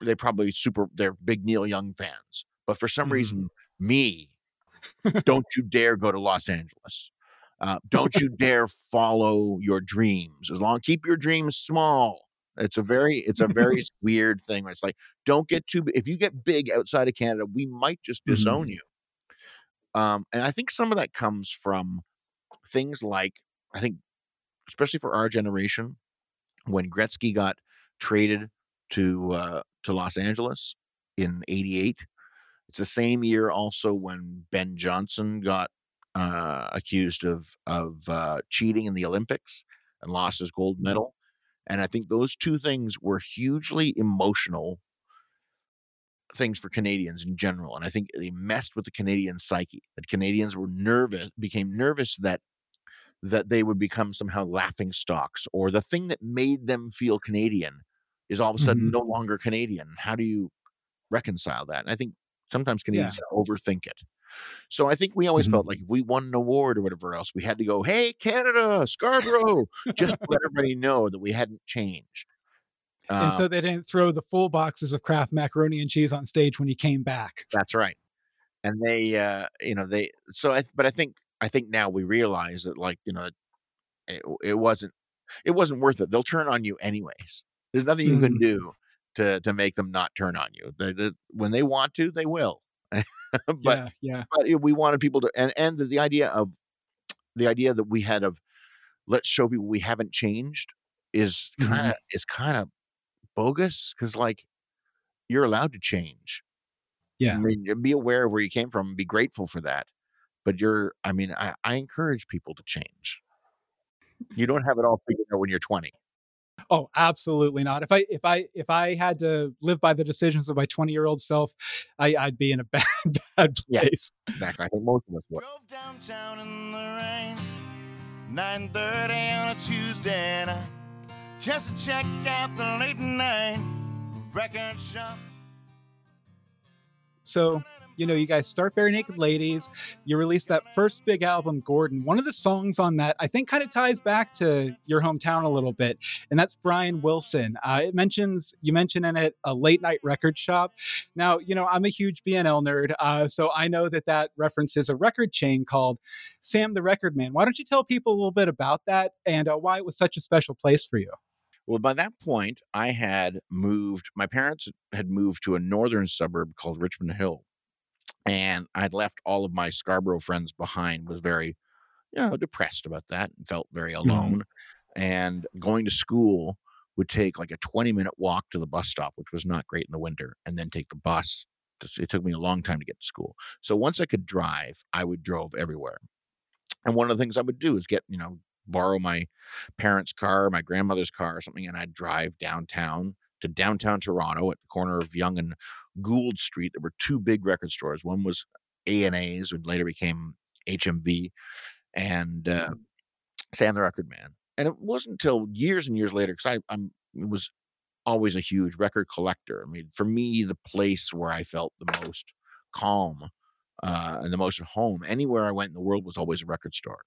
they probably super, they're big Neil Young fans. But for some Mhm. reason, me, don't you dare go to Los Angeles. Uh, don't you dare follow your dreams. As long keep your dreams small. It's a very it's a very [LAUGHS] weird thing. It's like don't get too if you get big outside of Canada, we might just disown you. Um, and I think some of that comes from things like I think especially for our generation when Gretzky got traded to uh, to Los Angeles in '88. It's the same year also when Ben Johnson got uh, accused of of uh, cheating in the Olympics and lost his gold medal. And I think those two things were hugely emotional things for Canadians in general. And I think they messed with the Canadian psyche. That Canadians were nervous, became nervous that that they would become somehow laughing stocks or the thing that made them feel Canadian is all of a sudden Mhm. no longer Canadian. How do you reconcile that? And I think sometimes Canadians overthink it. So I think we always Mhm. felt like if we won an award or whatever else, we had to go, "Hey, Canada, Scarborough," just to let everybody know that we hadn't changed. and Um, so they didn't throw the full boxes of Kraft macaroni and cheese on stage when he came back. That's right. And they, uh, you know, they. So, I, but I think, I think now we realize that, like, you know, it, it wasn't, it wasn't worth it. They'll turn on you anyways. There's nothing you can mm-hmm. do to to make them not turn on you. They, they, when they want to, they will. [LAUGHS] but yeah, yeah. but we wanted people to, and and the, the idea of the idea that we had of let's show people we haven't changed is mm-hmm. kind of is kind of bogus because like you're allowed to change Yeah. I mean, be aware of where you came from and be grateful for that. But you're, I mean, I, I encourage people to change. You don't have it all figured out when you're 20. Oh, absolutely not. If I if I if I had to live by the decisions of my 20 year old self, I, I'd be in a [LAUGHS] bad bad Yeah. place. Exactly. I think most of us would. Drove downtown in the rain, 9:30 on a Tuesday night, just to check out the late night record shop. So, you know, you guys start Barenaked Ladies. You release that first big album, Gordon. One of the songs on that, I think, kind of ties back to your hometown a little bit, and that's Brian Wilson. Uh, it mentions you mention in it a late night record shop. Now, you know, I'm a huge BNL nerd, uh, so I know that that references a record chain called Sam the Record Man. Why don't you tell people a little bit about that and uh, why it was such a special place for you? Well, by that point, I had moved, my parents had moved to a northern suburb called Richmond Hill. And I'd left all of my Scarborough friends behind, was very, you know, depressed about that and felt very mm-hmm. alone. And going to school would take like a 20 minute walk to the bus stop, which was not great in the winter, and then take the bus. It took me a long time to get to school. So once I could drive, I would drove everywhere. And one of the things I would do is get, you know, borrow my parents' car, my grandmother's car or something, and I'd drive downtown to downtown Toronto at the corner of Yonge and Gould Street. There were two big record stores. One was A and A's, and later became HMV, and uh, Sam the Record Man. And it wasn't until years and years later, because I I'm was always a huge record collector. I mean, for me, the place where I felt the most calm uh, and the most at home, anywhere I went in the world, was always a record store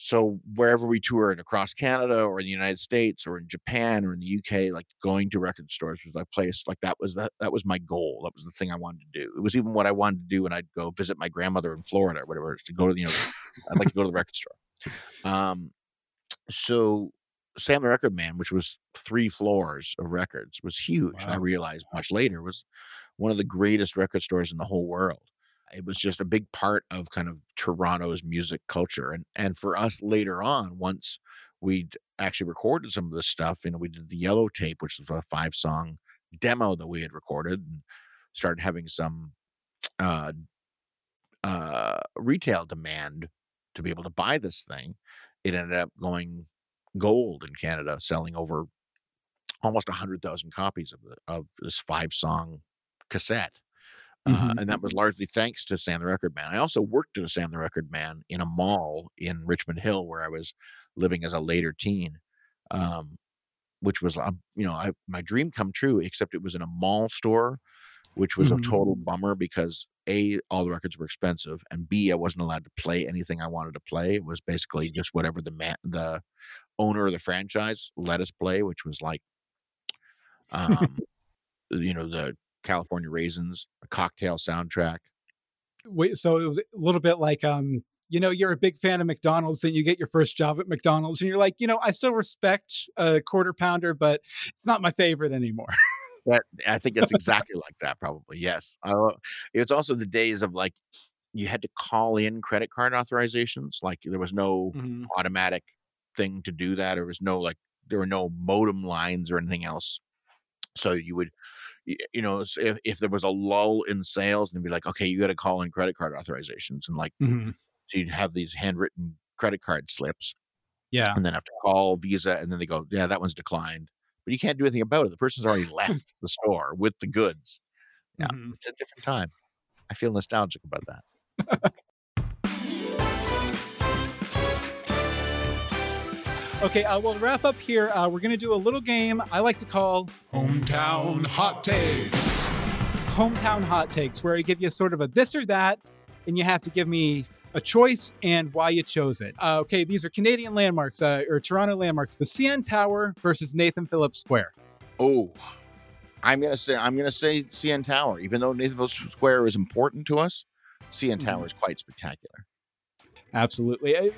so wherever we toured across Canada or in the United States or in Japan or in the UK, like going to record stores was like place like that was that that was my goal. That was the thing I wanted to do. It was even what I wanted to do when I'd go visit my grandmother in Florida or whatever. to go to you know, I'd like to go to the record store. Um, so Sam the Record Man, which was three floors of records, was huge. And I realized much later was one of the greatest record stores in the whole world it was just a big part of kind of Toronto's music culture. And and for us later on, once we'd actually recorded some of this stuff, you know, we did the yellow tape, which was a five song demo that we had recorded and started having some uh uh retail demand to be able to buy this thing. It ended up going gold in Canada, selling over almost a hundred thousand copies of the of this five song cassette. Uh, Mhm. and that was largely thanks to Sam the Record Man. I also worked at a Sam the Record Man in a mall in Richmond Hill where I was living as a later teen, um, which was, uh, you know, I, my dream come true, except it was in a mall store, which was Mhm. a total bummer because A, all the records were expensive, and B, I wasn't allowed to play anything I wanted to play. It was basically just whatever the man, the owner of the franchise let us play, which was like, um, you know, the California Raisins, a cocktail soundtrack. Wait, so it was a little bit like um you know you're a big fan of mcdonald's then you get your first job at mcdonald's and you're like you know i still respect a quarter pounder but it's not my favorite anymore [LAUGHS] That I think it's [LAUGHS] exactly like that, probably. Yes. Uh, it's also the days of like you had to call in credit card authorizations. Like there was no Mhm. automatic thing to do that. There was no like there were no modem lines or anything else. So you would, you know, if, if there was a lull in sales, and be like, okay, you got to call in credit card authorizations, and like Mhm. so you'd have these handwritten credit card slips, yeah and then have to call Visa, and then they go, yeah, that one's declined, but you can't do anything about it. The person's already left the store with the goods. Yeah, Mhm. it's a different time. I feel nostalgic about that. [LAUGHS] okay uh, well to wrap up here uh, we're going to do a little game i like to call Hometown Hot Takes. hometown hot takes where i give you sort of a this or that and you have to give me a choice and why you chose it uh, okay these are canadian landmarks uh, or toronto landmarks the cn tower versus nathan phillips square Oh, I'm gonna say I'm gonna say CN Tower. Even though Nathan Phillips Square is important to us, CN Mhm. Tower is quite spectacular. Absolutely. Uh,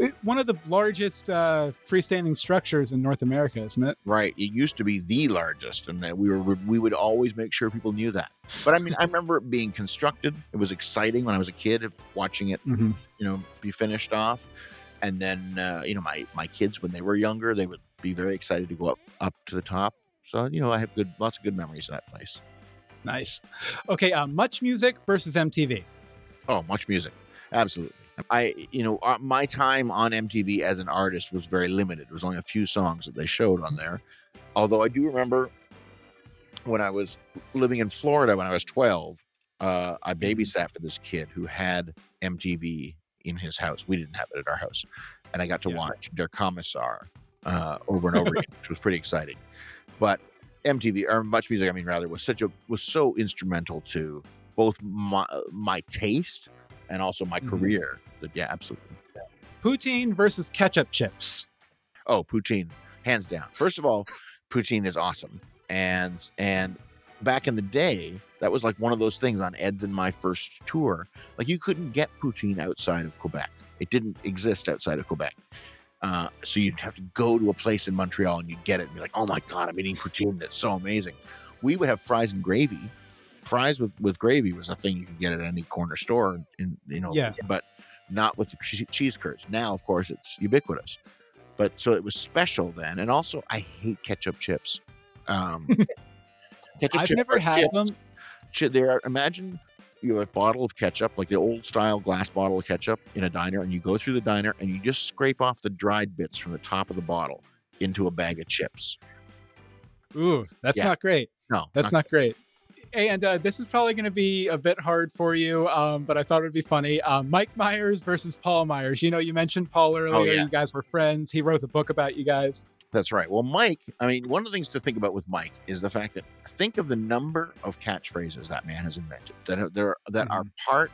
uh, One of the largest uh, freestanding structures in North America, isn't it? Right. It used to be the largest, and we were we would always make sure people knew that. But I mean, I remember it being constructed. It was exciting when I was a kid, watching it, Mm-hmm. you know, be finished off. And then, uh, you know, my my kids when they were younger, they would be very excited to go up up to the top. So you know, I have good lots of good memories of that place. Nice. Okay, uh, Much Music versus MTV. Oh, much music. Absolutely. I, you know, uh, my time on MTV as an artist was very limited. It was only a few songs that they showed on there. Although I do remember when I was living in Florida when I was 12, uh, I babysat for this kid who had MTV in his house. We didn't have it at our house. And I got to Yeah. watch Der Kommissar uh, over and [LAUGHS] over again, which was pretty exciting. But MTV or Much Music, I mean, rather, was such a was so instrumental to both my my taste and also my Mhm. career. Yeah, absolutely. Poutine versus ketchup chips. Oh, poutine, hands down. First of all, poutine is awesome, and and back in the day, that was like one of those things on Ed's and my first tour. Like you couldn't get poutine outside of Quebec. It didn't exist outside of Quebec. Uh, so you'd have to go to a place in Montreal and you'd get it and be like, oh my God, I'm eating poutine. That's so amazing. We would have fries and gravy. Fries with, with gravy was a thing you could get at any corner store, in you know, Yeah. but not with the cheese curds. Now, of course, it's ubiquitous. But so it was special then. And also, I hate ketchup chips. Um, [LAUGHS] ketchup I've chips never had chips. them. There, imagine you have a bottle of ketchup, like the old style glass bottle of ketchup in a diner, and you go through the diner and you just scrape off the dried bits from the top of the bottle into a bag of chips. Ooh, that's Yeah. not great. No, That's not great. And uh, this is probably going to be a bit hard for you, um, but I thought it would be funny. Uh, Mike Myers versus Paul Myers. You know, you mentioned Paul earlier. Oh, yeah. You guys were friends. He wrote the book about you guys. That's right. Well, Mike, I mean, one of the things to think about with Mike is the fact that think of the number of catchphrases that man has invented that are, that are, that are part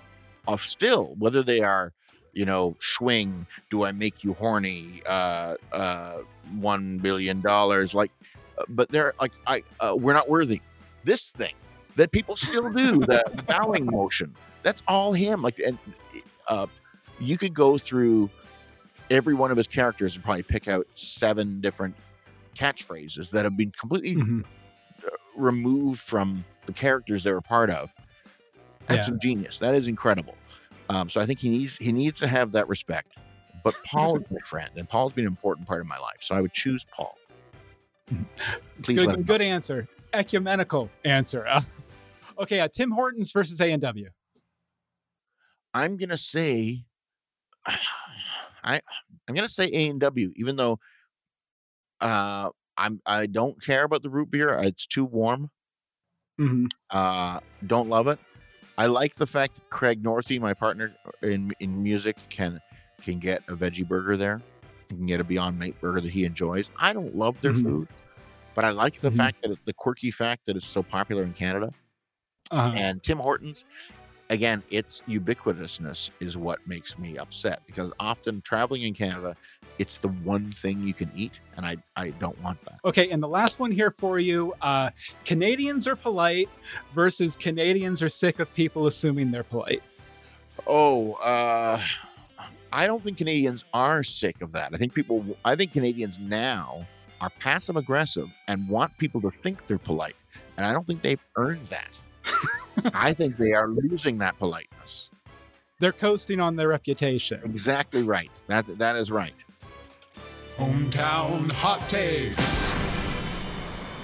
of still, whether they are, you know, swing, do I make you horny, uh, uh, one billion dollars, like, uh, but they're like, I, uh, we're not worthy. This thing that people still do, the bowing motion, that's all him. Like, and uh, you could go through every one of his characters and probably pick out seven different catchphrases that have been completely Mhm. removed from the characters they were part of. That's Yeah. ingenious. That is incredible. Um, so I think he needs he needs to have that respect. But Paul is my friend, and Paul's been an important part of my life. So I would choose Paul. Please Good, good answer. Ecumenical answer. [LAUGHS] okay, uh, Tim Hortons versus A and W. I'm gonna say [SIGHS] I I'm gonna say A and W, even though uh I'm I don't care about the root beer. It's too warm. Mm-hmm. Uh, don't love it. I like the fact that Craig Northey, my partner in in music, can can get a veggie burger there. He can get a Beyond Meat burger that he enjoys. I don't love their Mhm. food, but I like the Mhm. fact that it, the quirky fact that it's so popular in Canada. Uh-huh. And Tim Hortons, again, its ubiquitousness is what makes me upset because often traveling in Canada, it's the one thing you can eat, and I I don't want that. Okay, and the last one here for you uh, Canadians are polite versus Canadians are sick of people assuming they're polite. Oh, uh, I don't think Canadians are sick of that. I think people, I think Canadians now are passive aggressive and want people to think they're polite. And I don't think they've earned that. I think they are losing that politeness. They're coasting on their reputation. Exactly right. That That is right. Hometown hot takes.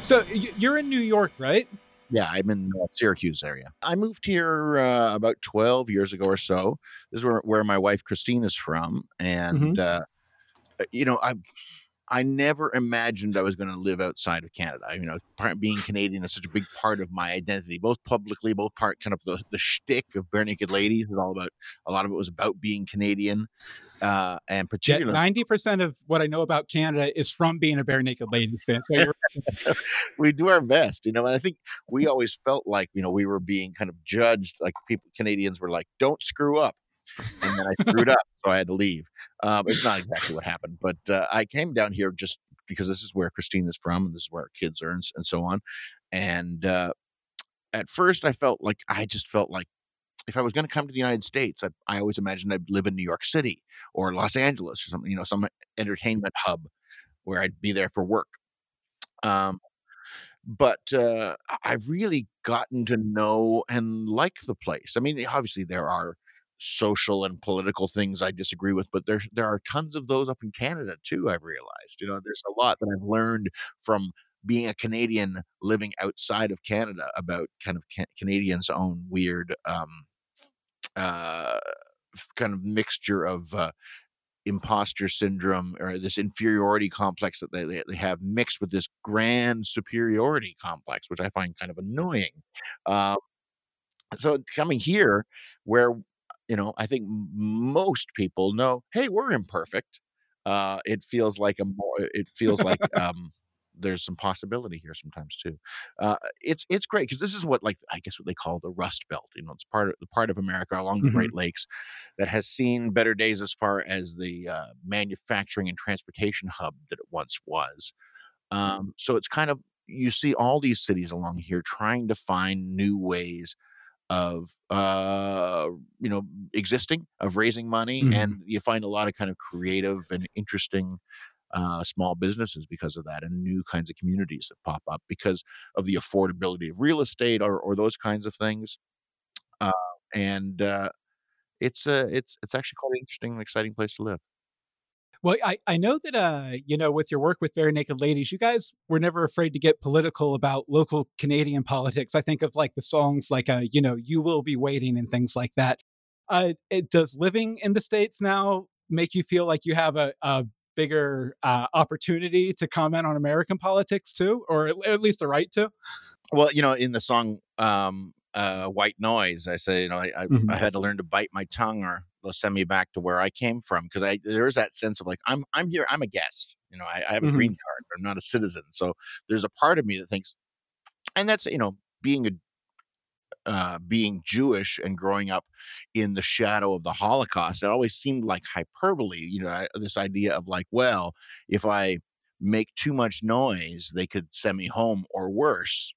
So you're in New York, right? Yeah, I'm in uh, Syracuse area. I moved here uh, about 12 years ago or so. This is where, where my wife Christine is from, and uh, you know, I I never imagined I was going to live outside of Canada. You know, part, being Canadian is such a big part of my identity, both publicly, both part kind of the the shtick of Barenaked Ladies. is all about a lot of it was about being Canadian, uh, and Yeah, particularly ninety percent of what I know about Canada is from being a Barenaked Ladies fan. So [LAUGHS] we do our best, you know. And I think we always felt like you know we were being kind of judged, like people Canadians were like, "Don't screw up," and then I screwed up, so I had to leave. Um, it's not exactly what happened, but uh, I came down here just because this is where Christine is from, and this is where our kids are, and, and so on. And uh, at first, I felt like I just felt like if I was going to come to the United States, I, I always imagined I'd live in New York City or Los Angeles or something, you know, some entertainment hub where I'd be there for work. Um, but uh, I've really gotten to know and like the place. I mean, obviously there are social and political things I disagree with, but there there are tons of those up in Canada too. I've realized, you know, there's a lot that I've learned from being a Canadian living outside of Canada about kind of ca- Canadians' own weird um, uh, kind of mixture of uh, imposter syndrome or this inferiority complex that they, they they have mixed with this grand superiority complex, which I find kind of annoying. Um, so coming here, where you know I think most people know, hey, we're imperfect. Uh, it feels like a more. It feels like [LAUGHS] um, there's some possibility here sometimes too. Uh, it's it's great because this is what like I guess what they call the Rust Belt. You know, it's part of the part of America along the Mhm. Great Lakes that has seen better days as far as the uh, manufacturing and transportation hub that it once was. Um, so it's kind of you see all these cities along here trying to find new ways of uh you know existing of raising money Mhm. and you find a lot of kind of creative and interesting uh, small businesses because of that and new kinds of communities that pop up because of the affordability of real estate or, or those kinds of things uh, and uh, it's uh, it's it's actually quite an interesting and exciting place to live Well, I, I know that uh, you know, with your work with Barenaked Ladies, you guys were never afraid to get political about local Canadian politics. I think of like the songs like uh, you know, You Will Be Waiting and things like that. Uh, it does living in the States now make you feel like you have a, a bigger uh, opportunity to comment on American politics too, or at, least a right to? Well, you know, in the song um, uh, "White Noise," I say, you know, I, I, Mhm. I had to learn to bite my tongue, or send me back to where I came from because I there is that sense of like I'm I'm here, I'm a guest. You know, I, I have a Mhm. green card, but I'm not a citizen. So there's a part of me that thinks, and that's you know, being a uh, being Jewish and growing up in the shadow of the Holocaust, it always seemed like hyperbole. You know, I- this idea of like, well, if I make too much noise, they could send me home, or worse.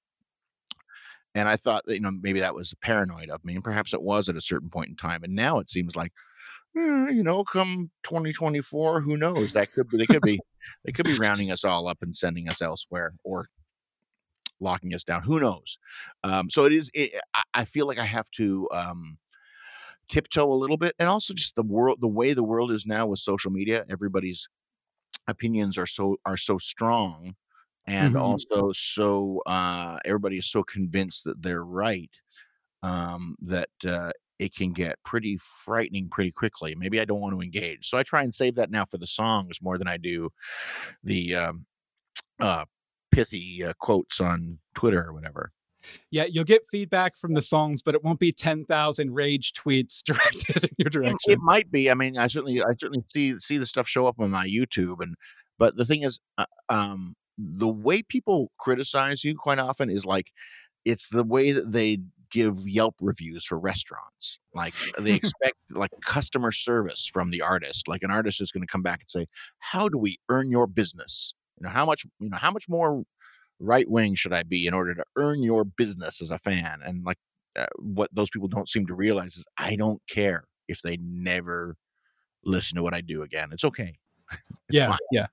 And I thought that, you know, maybe that was paranoid of me, and perhaps it was at a certain point in time. And now it seems like, eh, you know, come 2024, who knows? That could be, they could be, they could be rounding us all up and sending us elsewhere, or locking us down. Who knows? Um, so it is. It, I, I feel like I have to um, tiptoe a little bit, and also just the world, the way the world is now with social media. Everybody's opinions are so are so strong, and Mhm. also so uh, everybody is so convinced that they're right um, that. Uh, it can get pretty frightening pretty quickly. Maybe I don't want to engage, so I try and save that now for the songs more than I do the um, uh, pithy uh, quotes on Twitter or whatever. Yeah, you'll get feedback from the songs, but it won't be ten thousand rage tweets [LAUGHS] directed in your It, direction. it might be. I mean, I certainly, I certainly see see the stuff show up on my YouTube, and but the thing is, uh, um, the way people criticize you quite often is like it's the way that they give Yelp reviews for restaurants. Like they [LAUGHS] expect like customer service from the artist. Like an artist is going to come back and say, "How do we earn your business? You know, how much, you know, how much more right wing should I be in order to earn your business as a fan?" And like uh, what those people don't seem to realize is I don't care if they never listen to what I do again. It's okay. [LAUGHS] Yeah, fine. yeah.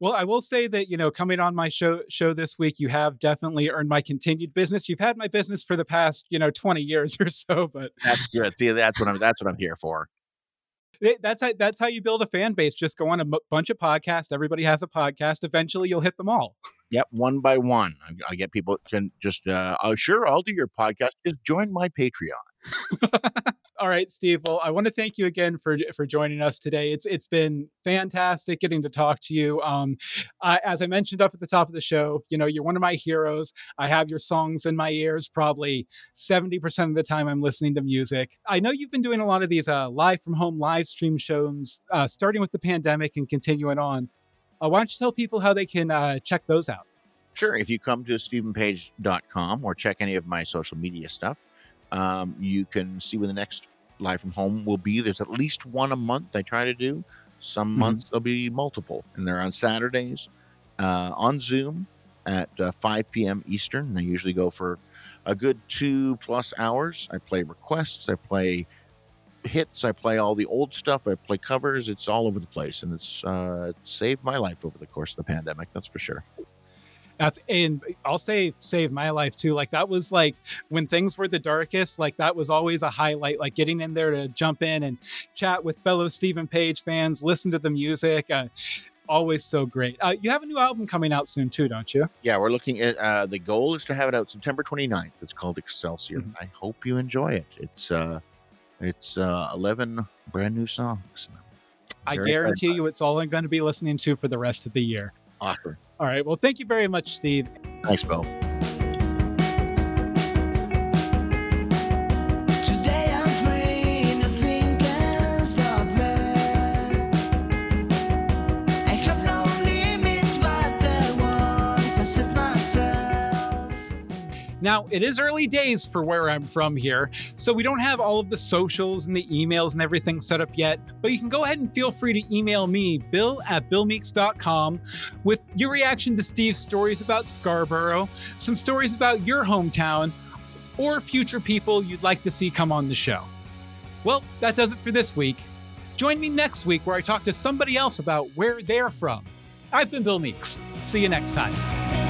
Well, I will say that you know, coming on my show show this week, you have definitely earned my continued business. You've had my business for the past you know twenty years [LAUGHS] or so, but That's good. See, that's what I'm. That's what I'm here for. that's how that's how you build a fan base. Just go on a m- bunch of podcasts. Everybody has a podcast. Eventually, you'll hit them all. [LAUGHS] Yep, one by one. I, I get people can just. Uh, oh, sure, I'll do your podcast. Just join my Patreon. All right, Steve. Well, I want to thank you again for for joining us today. It's it's been fantastic getting to talk to you. Um, I, as I mentioned up at the top of the show, you know, you're one of my heroes. I have your songs in my ears probably seventy percent of the time I'm listening to music. I know you've been doing a lot of these uh, live from home live stream shows, uh, starting with the pandemic and continuing on. Uh, why don't you tell people how they can uh, check those out? Sure, if you come to stevenpage.com or check any of my social media stuff, um, you can see when the next live from home will be. There's at least one a month I try to do. Some Mhm. months there'll be multiple, and they're on Saturdays uh, on Zoom at uh, 5 p.m. Eastern. And I usually go for a good two plus hours. I play requests, I play hits, I play all the old stuff, I play covers. It's all over the place, and it's uh, saved my life over the course of the pandemic. That's for sure. And I'll say save my life too. Like that was like when things were the darkest, like that was always a highlight, like getting in there to jump in and chat with fellow Steven Page fans, listen to the music. Uh, always so great. Uh, you have a new album coming out soon too, don't you? Yeah, we're looking at uh, the goal is to have it out September 29th. It's called Excelsior. Mhm. I hope you enjoy it. It's uh, it's uh, 11 brand new songs. I guarantee you, it's all I'm going to be listening to for the rest of the year. Awesome. All right. Well, thank you very much, Steve. Thanks, Bill. Now, it is early days for where I'm from here, so we don't have all of the socials and the emails and everything set up yet, but you can go ahead and feel free to email me, bill at billmeeks.com, with your reaction to Steve's stories about Scarborough, some stories about your hometown, or future people you'd like to see come on the show. Well, that does it for this week. Join me next week where I talk to somebody else about where they're from. I've been Bill Meeks. See you next time.